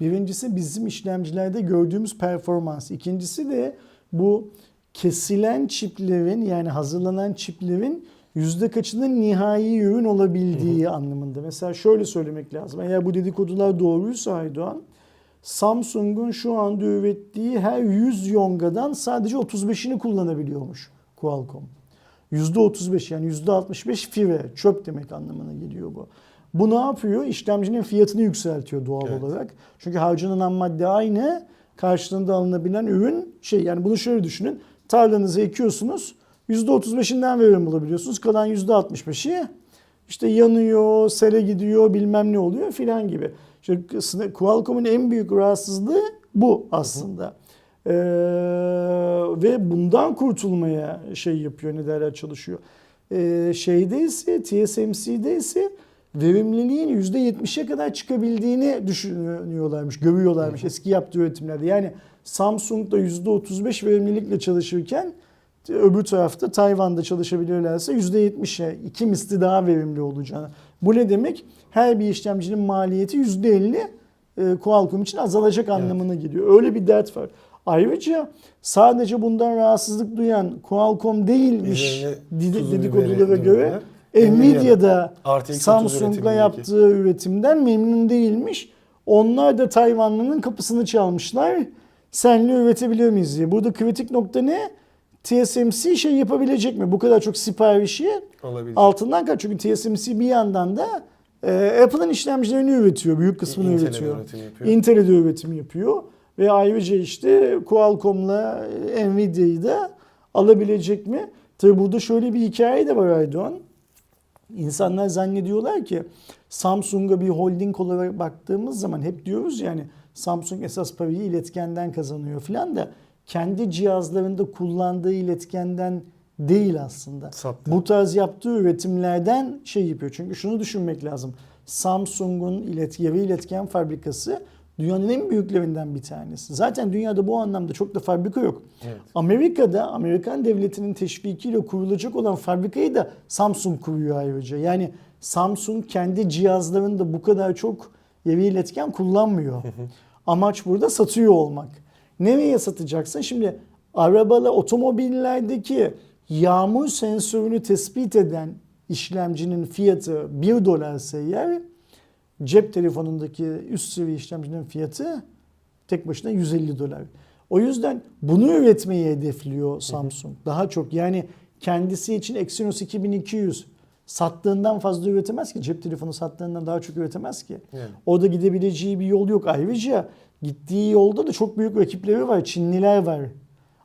Birincisi bizim işlemcilerde gördüğümüz performans. İkincisi de bu kesilen çiplerin yani hazırlanan çiplerin yüzde kaçının nihai ürün olabildiği anlamında. Mesela şöyle söylemek lazım. Eğer bu dedikodular doğruysa Aydoğan, Samsung'un şu anda ürettiği her 100 yongadan sadece 35'ini kullanabiliyormuş Qualcomm. %35 yani %65 fire, çöp demek anlamına geliyor bu. Bu ne yapıyor? İşlemcinin fiyatını yükseltiyor doğal Evet. olarak. Çünkü harcanan madde aynı, karşılığında alınabilen ürün şey yani bunu şöyle düşünün. tarlanızı ekiyorsunuz. %35'inden verim alabiliyorsunuz. Kalan %65'i işte yanıyor, sele gidiyor, bilmem ne oluyor filan gibi. İşte Qualcomm'un en büyük rahatsızlığı bu aslında. Ee, ve bundan kurtulmaya şey yapıyor, ne derler çalışıyor. Ee, şeyde ise, TSMC'de ise verimliliğin %70'e kadar çıkabildiğini düşünüyorlarmış, görüyorlarmış eski yaptığı üretimlerde. Yani Samsung'da %35 verimlilikle çalışırken öbür tarafta Tayvan'da çalışabilirlerse %70'e iki misli daha verimli olacağını. Bu ne demek? Her bir işlemcinin maliyeti %50 e, Qualcomm için azalacak anlamına geliyor. Öyle bir dert var. Ayrıca sadece bundan rahatsızlık duyan Qualcomm değilmiş dedikodulara göre. Nvidia'da RTX 30 Samsung'la yaptığı üretimden memnun değilmiş. Onlar da Tayvanlı'nın kapısını çalmışlar. Senle üretebilir miyiz diye. Burada kritik nokta ne? TSMC şey yapabilecek mi? Bu kadar çok siparişi Olabilir. altından kaç. Çünkü TSMC bir yandan da e, Apple'ın işlemcilerini üretiyor. Büyük kısmını Intel'e üretiyor. Intel'e de üretim yapıyor. Ve ayrıca işte Qualcomm'la e, Nvidia'yı da alabilecek mi? Tabi burada şöyle bir hikaye de var Aydoğan. İnsanlar zannediyorlar ki Samsung'a bir holding olarak baktığımız zaman hep diyoruz yani Samsung esas parayı iletkenden kazanıyor filan da kendi cihazlarında kullandığı iletkenden değil aslında. Sattı. Bu tarz yaptığı üretimlerden şey yapıyor. Çünkü şunu düşünmek lazım. Samsung'un ilet, yarı iletken fabrikası dünyanın en büyüklerinden bir tanesi. Zaten dünyada bu anlamda çok da fabrika yok. Evet. Amerika'da Amerikan devletinin teşvikiyle kurulacak olan fabrikayı da Samsung kuruyor ayrıca. Yani Samsung kendi cihazlarında bu kadar çok yarı iletken kullanmıyor. Amaç burada satıyor olmak. Nereye satacaksın? Şimdi arabalı otomobillerdeki yağmur sensörünü tespit eden işlemcinin fiyatı 1 dolarsa eğer cep telefonundaki üst seviye işlemcinin fiyatı tek başına 150 dolar. O yüzden bunu üretmeyi hedefliyor Samsung. Daha çok yani kendisi için Exynos 2200 sattığından fazla üretemez ki. Cep telefonu sattığından daha çok üretemez ki. Yani. Orada gidebileceği bir yol yok. Ayrıca gittiği yolda da çok büyük rakipleri var. Çinliler var.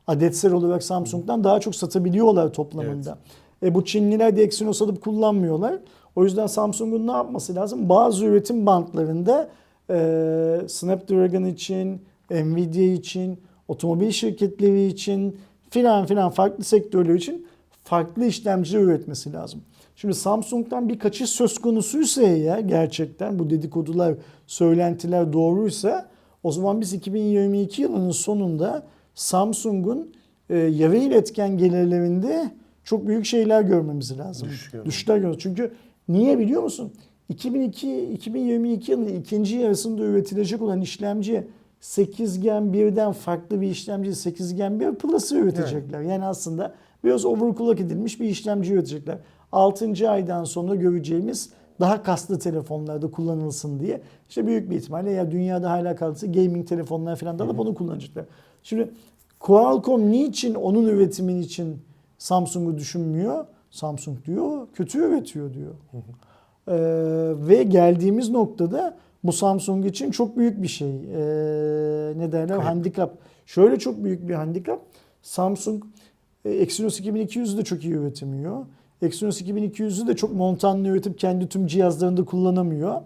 Adetsel olarak Samsung'dan daha çok satabiliyorlar toplamında. E bu Çinliler de Exynos alıp kullanmıyorlar. O yüzden Samsung'un ne yapması lazım? Bazı üretim bantlarında e, Snapdragon için, Nvidia için, otomobil şirketleri için filan filan farklı sektörler için farklı işlemciler üretmesi lazım. Şimdi Samsung'dan bir kaçış söz konusuysa eğer gerçekten bu dedikodular, söylentiler doğruysa o zaman biz 2022 yılının sonunda Samsung'un e, yarı iletken gelirlerinde çok büyük şeyler görmemiz lazım. Düşüşler görmemiz. Çünkü niye biliyor musun? 2002 2022 yılının ikinci yarısında üretilecek olan işlemci 8 Gen 1'den farklı bir işlemci 8 Gen 1 Plus'ı üretecekler. Yani aslında biraz overclock edilmiş bir işlemci üretecekler. 6. aydan sonra göreceğimiz daha kaslı telefonlarda kullanılsın diye. İşte büyük bir ihtimalle ya dünyada hala kalırsa gaming telefonlar falan da alıp onu kullanacaklar. Şimdi Qualcomm niçin onun üretimin için Samsung'u düşünmüyor? Samsung diyor kötü üretiyor diyor. Ee, ve geldiğimiz noktada bu Samsung için çok büyük bir şey. Ee, ne derler? Kayıp. Handikap. Şöyle çok büyük bir handikap. Samsung e, Exynos 2200'ü de çok iyi üretemiyor. Exynos 2200'ü de çok montanlı üretip kendi tüm cihazlarında kullanamıyor.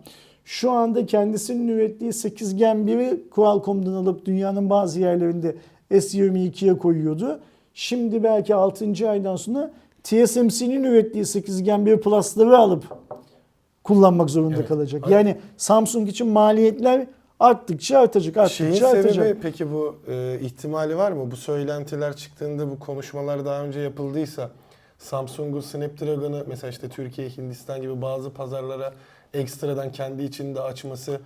Şu anda kendisinin ürettiği 8 Gen 1'i Qualcomm'dan alıp dünyanın bazı yerlerinde S22'ye koyuyordu. Şimdi belki 6. aydan sonra TSMC'nin ürettiği 8 Gen 1 Plus'ları alıp kullanmak zorunda Evet. kalacak. Yani Samsung için maliyetler arttıkça artacak, Şeyin arttıkça artacak. sebebi peki bu e, ihtimali var mı? Bu söylentiler çıktığında bu konuşmalar daha önce yapıldıysa Samsung'un Snapdragon'ı mesela işte Türkiye, Hindistan gibi bazı pazarlara ekstradan kendi içinde açması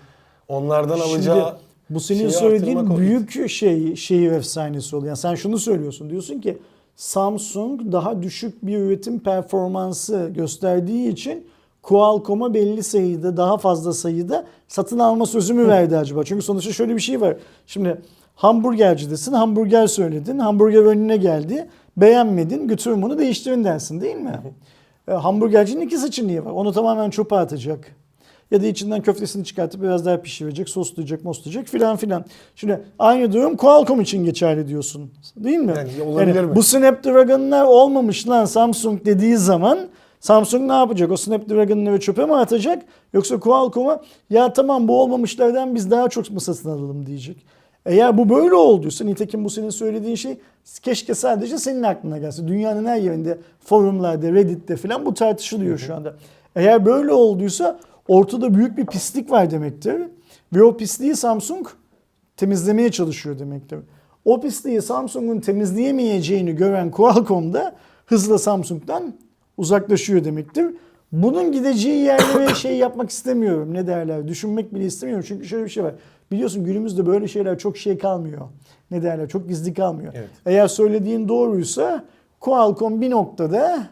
onlardan Şimdi alacağı bu senin söylediğin büyük şey şehir efsanesi oluyor. Yani sen şunu söylüyorsun. Diyorsun ki Samsung daha düşük bir üretim performansı gösterdiği için Qualcomm'a belli sayıda daha fazla sayıda satın alma sözü mü verdi acaba? Çünkü sonuçta şöyle bir şey var. Şimdi hamburgercidesin, hamburger söyledin, hamburger önüne geldi, beğenmedin, götürün bunu değiştirin dersin değil mi? E, hamburgercinin iki seçeneği var. Onu tamamen çöpe atacak. Ya da içinden köftesini çıkartıp biraz daha pişirecek, soslayacak, moslayacak filan filan. Şimdi aynı durum Qualcomm için geçerli diyorsun. Değil mi? Yani olabilir mi? Bu Snapdragon'lar olmamış lan Samsung dediği zaman Samsung ne yapacak? O Snapdragon'ları çöpe mi atacak? Yoksa Qualcomm'a ya tamam bu olmamışlardan biz daha çok mu satın alalım diyecek. Eğer bu böyle olduysa nitekim bu senin söylediğin şey keşke sadece senin aklına gelse. Dünyanın her yerinde forumlarda, Reddit'te falan bu tartışılıyor şu anda. Eğer böyle olduysa ortada büyük bir pislik var demektir. Ve o pisliği Samsung temizlemeye çalışıyor demektir. O pisliği Samsung'un temizleyemeyeceğini gören Qualcomm da hızla Samsung'dan uzaklaşıyor demektir. Bunun gideceği yerlere şey yapmak istemiyorum. Ne derler? Düşünmek bile istemiyorum. Çünkü şöyle bir şey var. Biliyorsun günümüzde böyle şeyler çok şey kalmıyor. Ne derler? Çok gizli kalmıyor. Evet. Eğer söylediğin doğruysa Qualcomm bir noktada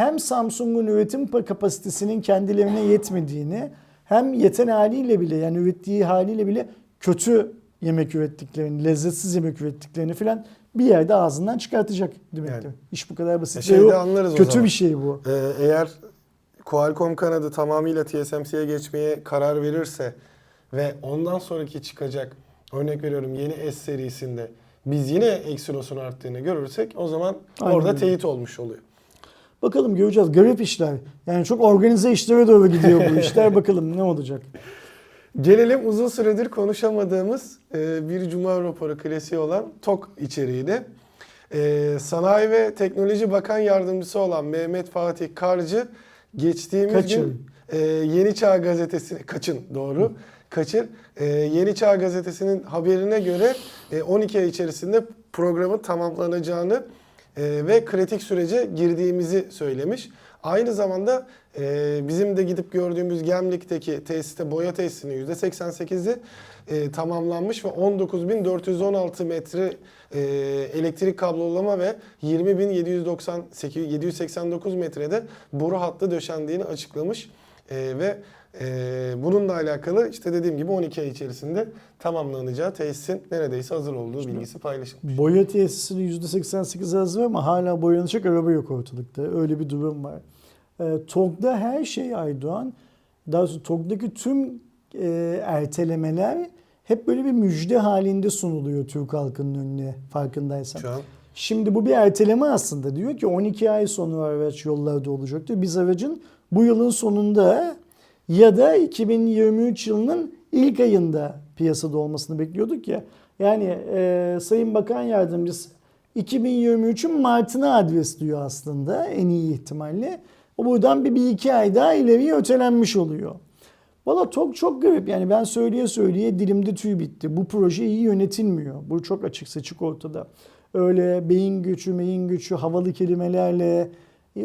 hem Samsung'un üretim kapasitesinin kendilerine yetmediğini hem yeten haliyle bile yani ürettiği haliyle bile kötü yemek ürettiklerini, lezzetsiz yemek ürettiklerini filan bir yerde ağzından çıkartacak demektir. Yani. İş bu kadar basit. E o anlarız o kötü zaman. bir şey bu. Ee, eğer Qualcomm kanadı tamamıyla TSMC'ye geçmeye karar verirse ve ondan sonraki çıkacak örnek veriyorum yeni S serisinde biz yine Exynos'un arttığını görürsek o zaman Aynen orada teyit olmuş oluyor. Bakalım göreceğiz. Garip işler. Yani çok organize işlere doğru gidiyor bu işler. Bakalım ne olacak. Gelelim uzun süredir konuşamadığımız e, bir Cuma raporu klasiği olan TOK içeriğine. E, Sanayi ve Teknoloji Bakan Yardımcısı olan Mehmet Fatih Karcı geçtiğimiz Kaçın. gün e, Yeni Çağ Gazetesi, kaçın doğru, kaçır. E, Yeni Çağ Gazetesi'nin haberine göre e, 12 ay içerisinde programın tamamlanacağını e, ve kritik sürece girdiğimizi söylemiş. Aynı zamanda e, bizim de gidip gördüğümüz Gemlik'teki tesiste boya tesisinin %88'i e, tamamlanmış ve 19.416 metre e, elektrik kablolama ve 20.798 789 metrede boru hattı döşendiğini açıklamış. E, ve e, bununla alakalı işte dediğim gibi 12 ay içerisinde tamamlanacağı tesisin neredeyse hazır olduğu bilgisi paylaşılmış. Boya tesisinin %88 hazır ama hala boyanacak araba yok ortalıkta. Öyle bir durum var. E, TOG'da her şey Aydoğan. Daha doğrusu TOG'daki tüm e, ertelemeler hep böyle bir müjde halinde sunuluyor Türk halkının önüne farkındaysan. Şu an Şimdi bu bir erteleme aslında. Diyor ki 12 ay sonra araç yollarda olacak diyor. Biz aracın bu yılın sonunda ya da 2023 yılının ilk ayında piyasada olmasını bekliyorduk ya. Yani e, Sayın Bakan Yardımcısı 2023'ün Mart'ına adres diyor aslında en iyi ihtimalle. O buradan bir, bir iki ay daha ileriye ötelenmiş oluyor. Valla çok çok garip yani ben söyleye söyleye dilimde tüy bitti. Bu proje iyi yönetilmiyor. Bu çok açık seçik ortada. Öyle beyin göçü, meyin göçü, havalı kelimelerle,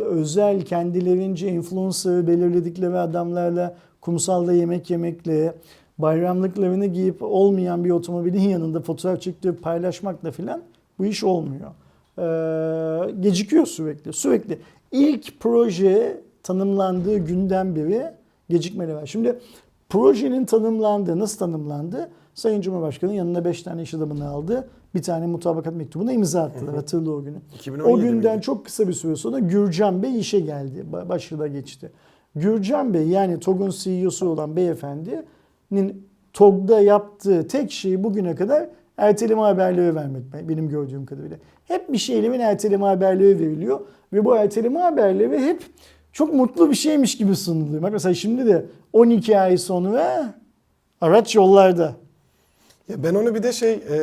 özel kendilerince influencer belirledikleri adamlarla kumsalda yemek yemekle, bayramlıklarını giyip olmayan bir otomobilin yanında fotoğraf çektirip paylaşmakla filan bu iş olmuyor. Ee, gecikiyor sürekli. Sürekli. İlk proje tanımlandığı günden beri gecikmeler var. Şimdi projenin tanımlandığı, nasıl tanımlandı? Sayın Cumhurbaşkanı yanına 5 tane iş adamını aldı. Bir tane mutabakat mektubuna imza attılar. Hatırla o günü. 2017 O günden miydi? çok kısa bir süre sonra Gürcan Bey işe geldi. Ba- Başlığa geçti. Gürcan Bey yani TOG'un CEO'su olan beyefendinin TOG'da yaptığı tek şey bugüne kadar erteleme haberleri vermek benim gördüğüm kadarıyla. Hep bir şeylerin erteleme haberleri veriliyor ve bu erteleme haberleri hep çok mutlu bir şeymiş gibi sunuluyor. Bak mesela şimdi de 12 ay sonra araç yollarda. Ya ben onu bir de şey e,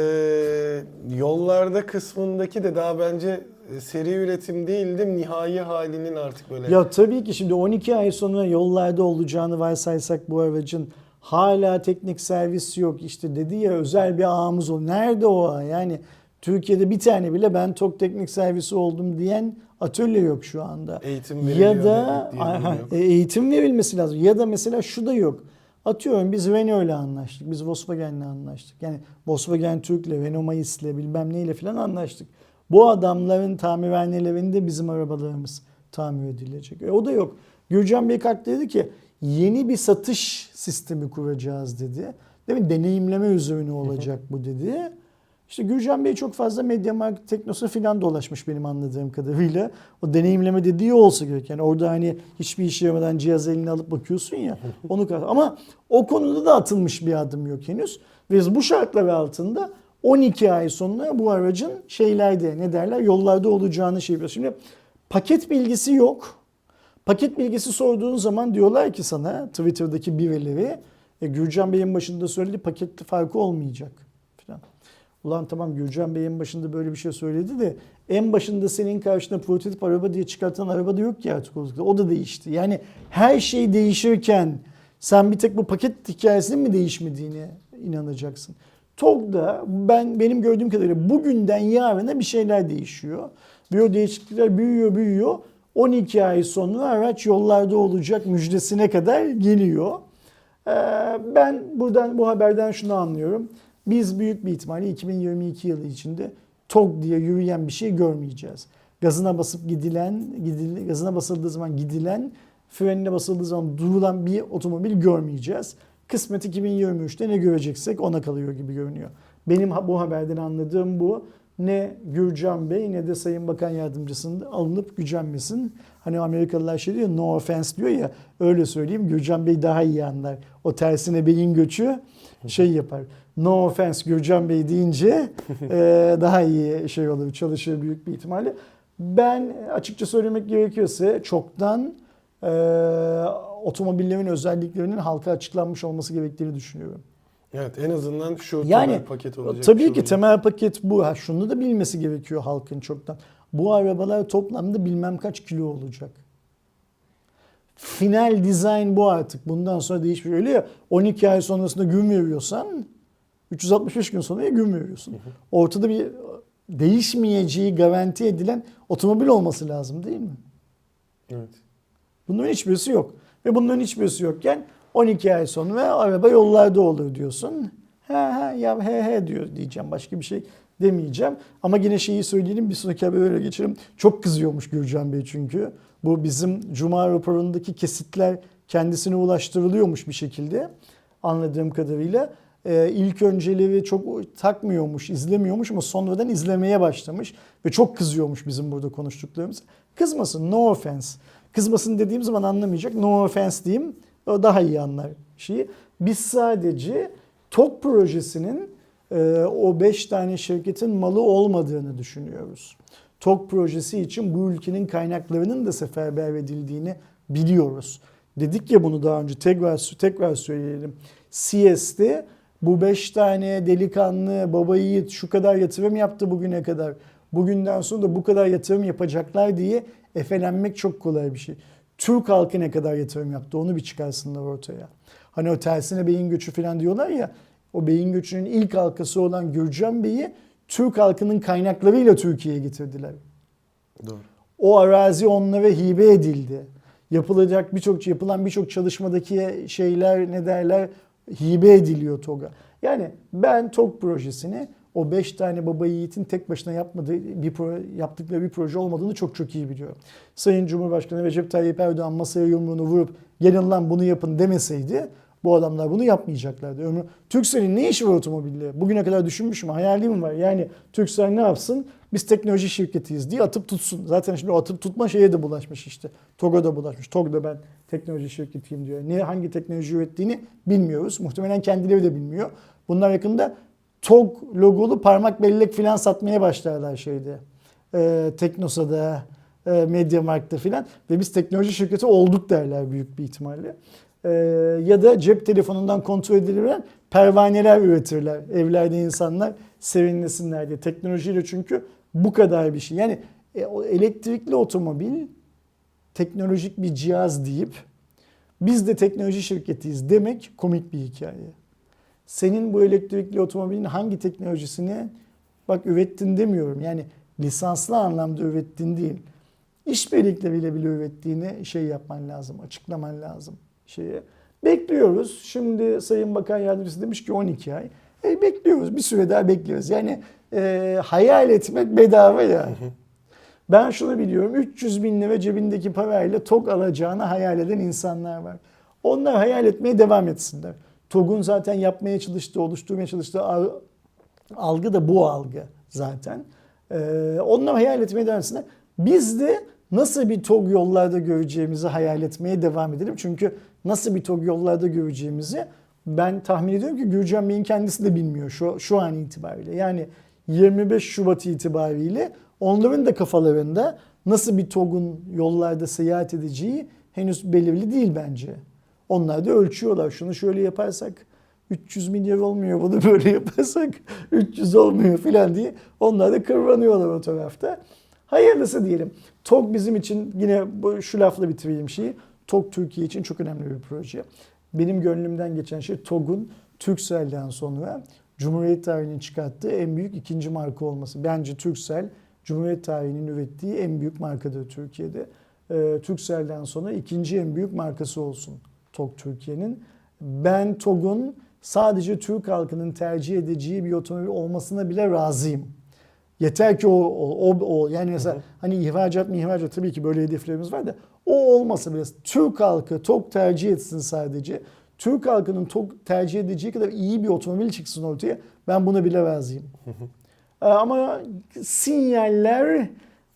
yollarda kısmındaki de daha bence seri üretim değildim nihai halinin artık böyle. Ya tabii ki şimdi 12 ay sonra yollarda olacağını varsaysak bu aracın hala teknik servis yok. İşte dedi ya özel bir ağımız o. Nerede o ağ? Yani Türkiye'de bir tane bile ben TOK teknik servisi oldum diyen atölye yok şu anda. Eğitim Ya veriliyor da diye durum Aha, e, eğitim verilmesi lazım. Ya da mesela şu da yok. Atıyorum biz Renault ile anlaştık. Biz Volkswagen'le anlaştık. Yani Volkswagen Türk'le, Renault Mais'le bilmem neyle falan anlaştık. Bu adamların tamirhanelerinde bizim arabalarımız tamir edilecek. E, o da yok. Gürcan Bey kalktı dedi ki yeni bir satış sistemi kuracağız dedi. Değil mi? Deneyimleme üzerine olacak bu dedi. İşte Gürcan Bey çok fazla Mediamarkt Teknosa falan dolaşmış benim anladığım kadarıyla. O deneyimleme dediği olsa gerek. Yani orada hani hiçbir işe yaramadan cihaz eline alıp bakıyorsun ya. Onu kast- Ama o konuda da atılmış bir adım yok henüz. Ve bu şartlar altında 12 ay sonra bu aracın şeylerde ne derler yollarda olacağını şey yapıyor. Şimdi paket bilgisi yok. Paket bilgisi sorduğun zaman diyorlar ki sana Twitter'daki birileri e, Gürcan Bey'in başında söyledi paketli farkı olmayacak. Ulan tamam Gürcan Bey'in başında böyle bir şey söyledi de en başında senin karşına prototip araba diye çıkartan araba da yok ki artık ortada. O da değişti. Yani her şey değişirken sen bir tek bu paket hikayesinin mi değişmediğine inanacaksın. TOG'da ben benim gördüğüm kadarıyla bugünden yarına bir şeyler değişiyor. Ve o değişiklikler büyüyor büyüyor. 12 ay sonra araç yollarda olacak müjdesine kadar geliyor. Ee, Ben buradan bu haberden şunu anlıyorum. Biz büyük bir ihtimalle 2022 yılı içinde TOG diye yürüyen bir şey görmeyeceğiz. Gazına basıp gidilen, gidil, gazına basıldığı zaman gidilen, frenine basıldığı zaman durulan bir otomobil görmeyeceğiz. Kısmet 2023'te ne göreceksek ona kalıyor gibi görünüyor. Benim bu haberden anladığım bu. Ne Gürcan Bey ne de Sayın Bakan Yardımcısının alınıp gücenmesin. Hani Amerikalılar şey diyor no offense diyor ya öyle söyleyeyim Gürcan Bey daha iyi anlar. O tersine beyin göçü şey yapar. No offense Gürcan Bey deyince e, daha iyi şey olur çalışır büyük bir ihtimalle. Ben açıkça söylemek gerekiyorsa çoktan e, otomobillerin özelliklerinin halka açıklanmış olması gerektiğini düşünüyorum. Evet en azından şu Yani temel paket olacak. tabii şu ki temel paket bu. Ha, şunu da bilmesi gerekiyor halkın çoktan. Bu arabalar toplamda bilmem kaç kilo olacak. Final design bu artık. Bundan sonra değişmiyor. Öyle ya 12 ay sonrasında gün veriyorsan 365 gün sonra gün veriyorsun. Ortada bir değişmeyeceği garanti edilen otomobil olması lazım değil mi? Evet. Bunların hiçbirisi yok. Ve bunların hiçbirisi yokken 12 ay sonra araba yollarda olur diyorsun. He he ya he he diyor diyeceğim. Başka bir şey demeyeceğim. Ama yine şeyi söyleyelim bir sonraki habere öyle geçelim. Çok kızıyormuş Gürcan Bey çünkü. Bu bizim Cuma raporundaki kesitler kendisine ulaştırılıyormuş bir şekilde. Anladığım kadarıyla. Ee, ilk önceleri çok takmıyormuş, izlemiyormuş ama sonradan izlemeye başlamış. Ve çok kızıyormuş bizim burada konuştuklarımız. Kızmasın, no offense. Kızmasın dediğim zaman anlamayacak. No offense diyeyim. O daha iyi anlar şeyi. Biz sadece TOK projesinin e, o 5 tane şirketin malı olmadığını düşünüyoruz. TOK projesi için bu ülkenin kaynaklarının da seferber edildiğini biliyoruz. Dedik ya bunu daha önce tekrar tekrar söyleyelim. CS'de bu 5 tane delikanlı baba yiğit şu kadar yatırım yaptı bugüne kadar. Bugünden sonra da bu kadar yatırım yapacaklar diye efelenmek çok kolay bir şey. Türk halkı ne kadar yatırım yaptı onu bir çıkarsınlar ortaya. Hani o tersine beyin göçü falan diyorlar ya o beyin göçünün ilk halkası olan Gürcan Bey'i Türk halkının kaynaklarıyla Türkiye'ye getirdiler. Doğru. O arazi onlara hibe edildi. Yapılacak birçok yapılan birçok çalışmadaki şeyler ne derler hibe ediliyor TOG'a. Yani ben TOG projesini o 5 tane baba yiğitin tek başına yapmadığı bir pro, yaptıkları bir proje olmadığını çok çok iyi biliyorum. Sayın Cumhurbaşkanı Recep Tayyip Erdoğan masaya yumruğunu vurup gelin lan bunu yapın demeseydi bu adamlar bunu yapmayacaklardı. Ömrü Türkcell'in ne işi var otomobille? Bugüne kadar düşünmüş mü? Hayali mi var? Yani Türkcell ne yapsın? Biz teknoloji şirketiyiz diye atıp tutsun. Zaten şimdi o atıp tutma şeye de bulaşmış işte. TOG'a da bulaşmış. TOG da ben teknoloji şirketiyim diyor. Ne hangi teknoloji ürettiğini bilmiyoruz. Muhtemelen kendileri de bilmiyor. Bunlar yakında TOG logolu parmak bellek falan satmaya başlarlar şeyde. Ee, Teknosa'da, e, Mediamarkt'ta filan ve biz teknoloji şirketi olduk derler büyük bir ihtimalle. Ee, ya da cep telefonundan kontrol edilebilen pervaneler üretirler. Evlerde insanlar serinlesinler diye. Teknolojiyle çünkü bu kadar bir şey. Yani e, o elektrikli otomobil teknolojik bir cihaz deyip biz de teknoloji şirketiyiz demek komik bir hikaye. Senin bu elektrikli otomobilin hangi teknolojisini bak ürettin demiyorum. Yani lisanslı anlamda ürettin değil. İşbirlikleriyle bile ürettiğini şey yapman lazım, açıklaman lazım şeye. Bekliyoruz. Şimdi Sayın Bakan Yardımcısı demiş ki 12 ay. E, bekliyoruz. Bir süre daha bekliyoruz. Yani e, hayal etmek bedava ya. Ben şunu biliyorum. 300 bin lira cebindeki parayla TOG alacağını hayal eden insanlar var. Onlar hayal etmeye devam etsinler. TOG'un zaten yapmaya çalıştığı, oluşturmaya çalıştığı Algı da bu algı zaten. Ee, onlar hayal etmeye devam etsinler. Biz de nasıl bir TOG yollarda göreceğimizi hayal etmeye devam edelim. Çünkü nasıl bir TOG yollarda göreceğimizi ben tahmin ediyorum ki Gürcan Bey'in kendisi de bilmiyor şu, şu an itibariyle. Yani 25 Şubat itibariyle onların da kafalarında nasıl bir TOG'un yollarda seyahat edeceği henüz belirli değil bence. Onlar da ölçüyorlar. Şunu şöyle yaparsak 300 milyar olmuyor bunu böyle yaparsak 300 olmuyor filan diye onlar da kıvranıyorlar o tarafta. Hayırlısı diyelim. TOG bizim için yine şu lafla bitireyim şeyi. TOG Türkiye için çok önemli bir proje. Benim gönlümden geçen şey TOG'un Turkcell'den sonra Cumhuriyet tarihinin çıkarttığı en büyük ikinci marka olması. Bence Turkcell Cumhuriyet tarihinin ürettiği en büyük markadır Türkiye'de. Ee, Turkcell'den sonra ikinci en büyük markası olsun TOG Türkiye'nin. Ben TOG'un sadece Türk halkının tercih edeceği bir otomobil olmasına bile razıyım. Yeter ki o, o, o, o yani mesela hani ihracat mı ihracat tabii ki böyle hedeflerimiz var da o olmasa bile Türk halkı TOG tercih etsin sadece. Türk halkının TOG tercih edeceği kadar iyi bir otomobil çıksın ortaya. Ben buna bile razıyım. Ee, Ama sinyaller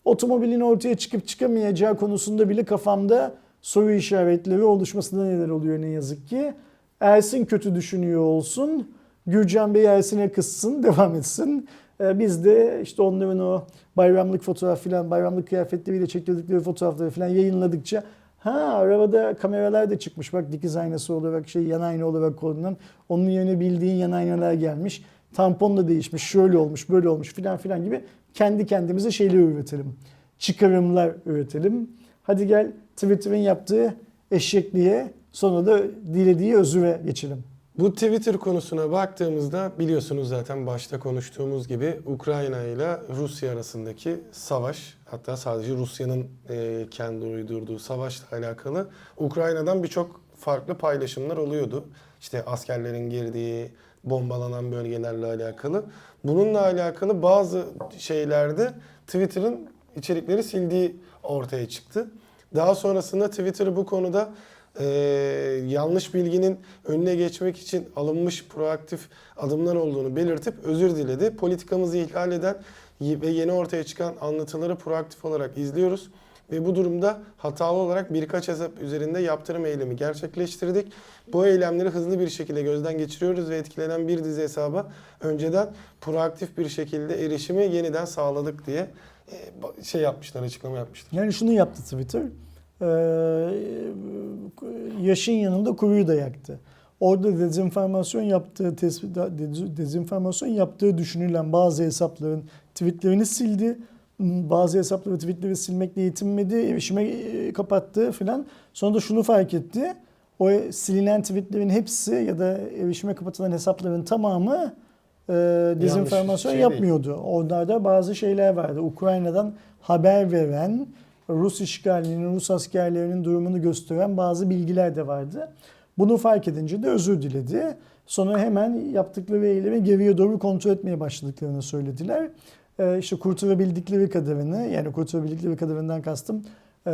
otomobilin ortaya çıkıp çıkamayacağı konusunda bile kafamda soru işaretleri oluşmasında neler oluyor ne yazık ki. Ersin kötü düşünüyor olsun. Gürcan Bey Ersin'e kızsın, devam etsin. Ee, Biz de işte onların o bayramlık fotoğraf filan, bayramlık kıyafetleriyle çektirdikleri fotoğrafları filan yayınladıkça ha arabada kameralar da çıkmış bak dikiz aynası olarak şey yan ayna olarak konulan onun yerine bildiğin yan aynalar gelmiş. Tampon da değişmiş, şöyle olmuş, böyle olmuş filan filan gibi kendi kendimize şeyler üretelim. Çıkarımlar üretelim. Hadi gel Twitter'ın yaptığı eşekliğe sonra da dilediği özüre geçelim. Bu Twitter konusuna baktığımızda biliyorsunuz zaten başta konuştuğumuz gibi Ukrayna ile Rusya arasındaki savaş hatta sadece Rusya'nın e, kendi uydurduğu savaşla alakalı Ukrayna'dan birçok farklı paylaşımlar oluyordu. İşte askerlerin girdiği bombalanan bölgelerle alakalı. Bununla alakalı bazı şeylerde Twitter'ın içerikleri sildiği ortaya çıktı. Daha sonrasında Twitter bu konuda e, yanlış bilginin önüne geçmek için alınmış proaktif adımlar olduğunu belirtip özür diledi. Politikamızı ihlal eden ve yeni ortaya çıkan anlatıları proaktif olarak izliyoruz. Ve bu durumda hatalı olarak birkaç hesap üzerinde yaptırım eylemi gerçekleştirdik. Bu eylemleri hızlı bir şekilde gözden geçiriyoruz ve etkilenen bir dizi hesaba önceden proaktif bir şekilde erişimi yeniden sağladık diye e, şey yapmışlar, açıklama yapmışlar. Yani şunu yaptı Twitter. Ee, yaşın yanında kuyuyu da yaktı. Orada dezenformasyon yaptığı tespit dezenformasyon yaptığı düşünülen bazı hesapların tweetlerini sildi. Bazı hesapları tweetleri silmekle yetinmedi. Erişime e, kapattı filan. Sonra da şunu fark etti. O silinen tweetlerin hepsi ya da erişime kapatılan hesapların tamamı e, dezenformasyon şey yapmıyordu. Orada bazı şeyler vardı. Ukrayna'dan haber veren, Rus işgalinin, Rus askerlerinin durumunu gösteren bazı bilgiler de vardı. Bunu fark edince de özür diledi. Sonra hemen yaptıkları eylemi geriye doğru kontrol etmeye başladıklarını söylediler. Ee, işte kurtarabildikleri kadarını, yani kurtarabildikleri kadarından kastım e,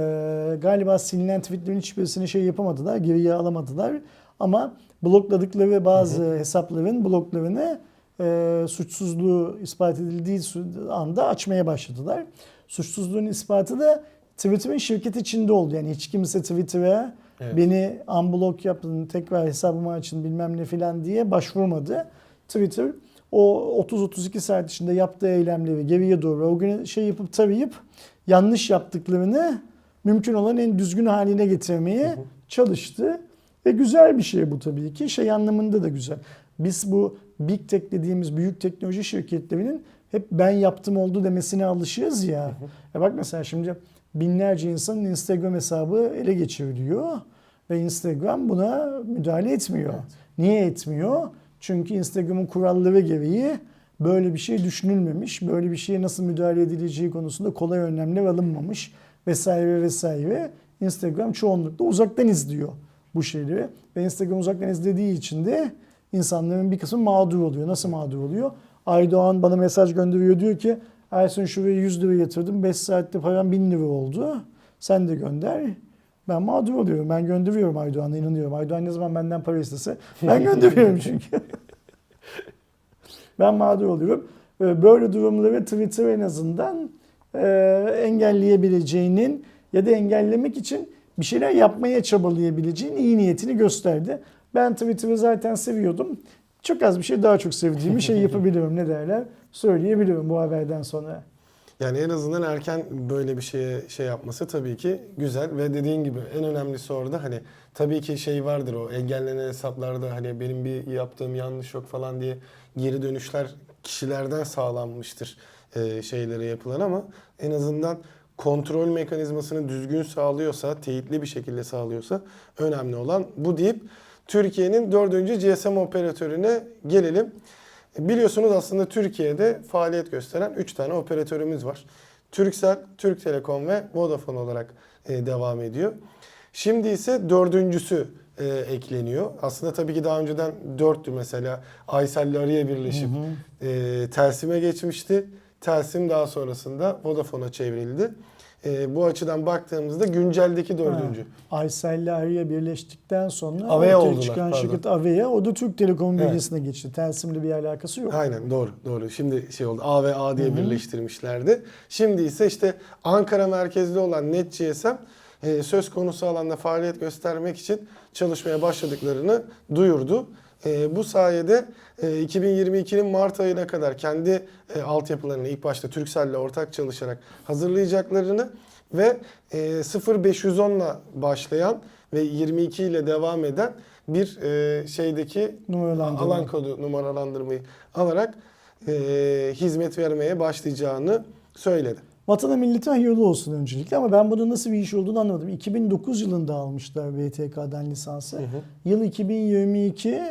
galiba silinen tweetlerin hiçbirisini şey yapamadılar, geriye alamadılar. Ama blokladıkları bazı hı hı. hesapların bloklarını e, suçsuzluğu ispat edildiği anda açmaya başladılar. Suçsuzluğun ispatı da Twitter'ın şirket içinde oldu. Yani hiç kimse Twitter'a evet. beni unblock yapın, tekrar hesabımı açın bilmem ne filan diye başvurmadı. Twitter o 30-32 saat içinde yaptığı eylemleri geriye doğru o şey yapıp tarayıp yanlış yaptıklarını mümkün olan en düzgün haline getirmeye hı hı. çalıştı. Ve güzel bir şey bu tabii ki. Şey anlamında da güzel. Biz bu Big Tech dediğimiz büyük teknoloji şirketlerinin hep ben yaptım oldu demesine alışığız ya. Hı hı. Ya bak mesela şimdi binlerce insanın Instagram hesabı ele geçiriliyor ve Instagram buna müdahale etmiyor. Evet. Niye etmiyor? Çünkü Instagram'ın kuralları gereği böyle bir şey düşünülmemiş, böyle bir şeye nasıl müdahale edileceği konusunda kolay önlemler alınmamış vesaire vesaire. Instagram çoğunlukla uzaktan izliyor bu şeyleri ve Instagram uzaktan izlediği için de insanların bir kısmı mağdur oluyor. Nasıl mağdur oluyor? Aydoğan bana mesaj gönderiyor diyor ki Ersun şuraya 100 lira yatırdım 5 saatte param 1000 lira oldu. Sen de gönder. Ben mağdur oluyorum. Ben gönderiyorum Aydoğan'a inanıyorum. Aydoğan ne zaman benden para istese ben gönderiyorum çünkü. Ben mağdur oluyorum. Ee, Böyle durumları Twitter en azından e, engelleyebileceğinin ya da engellemek için bir şeyler yapmaya çabalayabileceğin iyi niyetini gösterdi. Ben Twitter'ı zaten seviyordum. Çok az bir şey daha çok sevdiğimi şey yapabiliyorum ne derler söyleyebilirim bu haberden sonra. Yani en azından erken böyle bir şeye şey yapması tabii ki güzel ve dediğin gibi en önemlisi orada hani tabii ki şey vardır o engellenen hesaplarda hani benim bir yaptığım yanlış yok falan diye geri dönüşler kişilerden sağlanmıştır e, şeylere yapılan ama en azından kontrol mekanizmasını düzgün sağlıyorsa, teyitli bir şekilde sağlıyorsa önemli olan bu deyip Türkiye'nin dördüncü GSM operatörüne gelelim. Biliyorsunuz aslında Türkiye'de faaliyet gösteren 3 tane operatörümüz var. Turkcell, Türk Telekom ve Vodafone olarak e, devam ediyor. Şimdi ise dördüncüsü e, ekleniyor. Aslında tabii ki daha önceden dörttü mesela. Aysel ile Arı'ya birleşip e, Telsim'e geçmişti. Telsim daha sonrasında Vodafone'a çevrildi. E, bu açıdan baktığımızda günceldeki dördüncü. Ha, Aysel'le Arya birleştikten sonra Avea ortaya oldular, çıkan pardon. şirket Avea. O da Türk Telekom Evet. bünyesine geçti. Telsim'le bir alakası yok. Aynen doğru doğru. Şimdi şey oldu A ve A diye birleştirmişlerdi. Şimdi ise işte Ankara merkezli olan Net GSM e, söz konusu alanda faaliyet göstermek için çalışmaya başladıklarını duyurdu. E, bu sayede e, 2022'nin Mart ayına kadar kendi e, altyapılarını ilk başta Turkcell'le ortak çalışarak hazırlayacaklarını ve e, 0510'la başlayan ve 22 ile devam eden bir e, şeydeki alan kodu numaralandırmayı alarak e, hizmet vermeye başlayacağını söyledi. Vatana millete hayırlı olsun öncelikle ama ben bunun nasıl bir iş olduğunu anlamadım. 2009 yılında almışlar BTK'dan lisansı. Yıl 2022,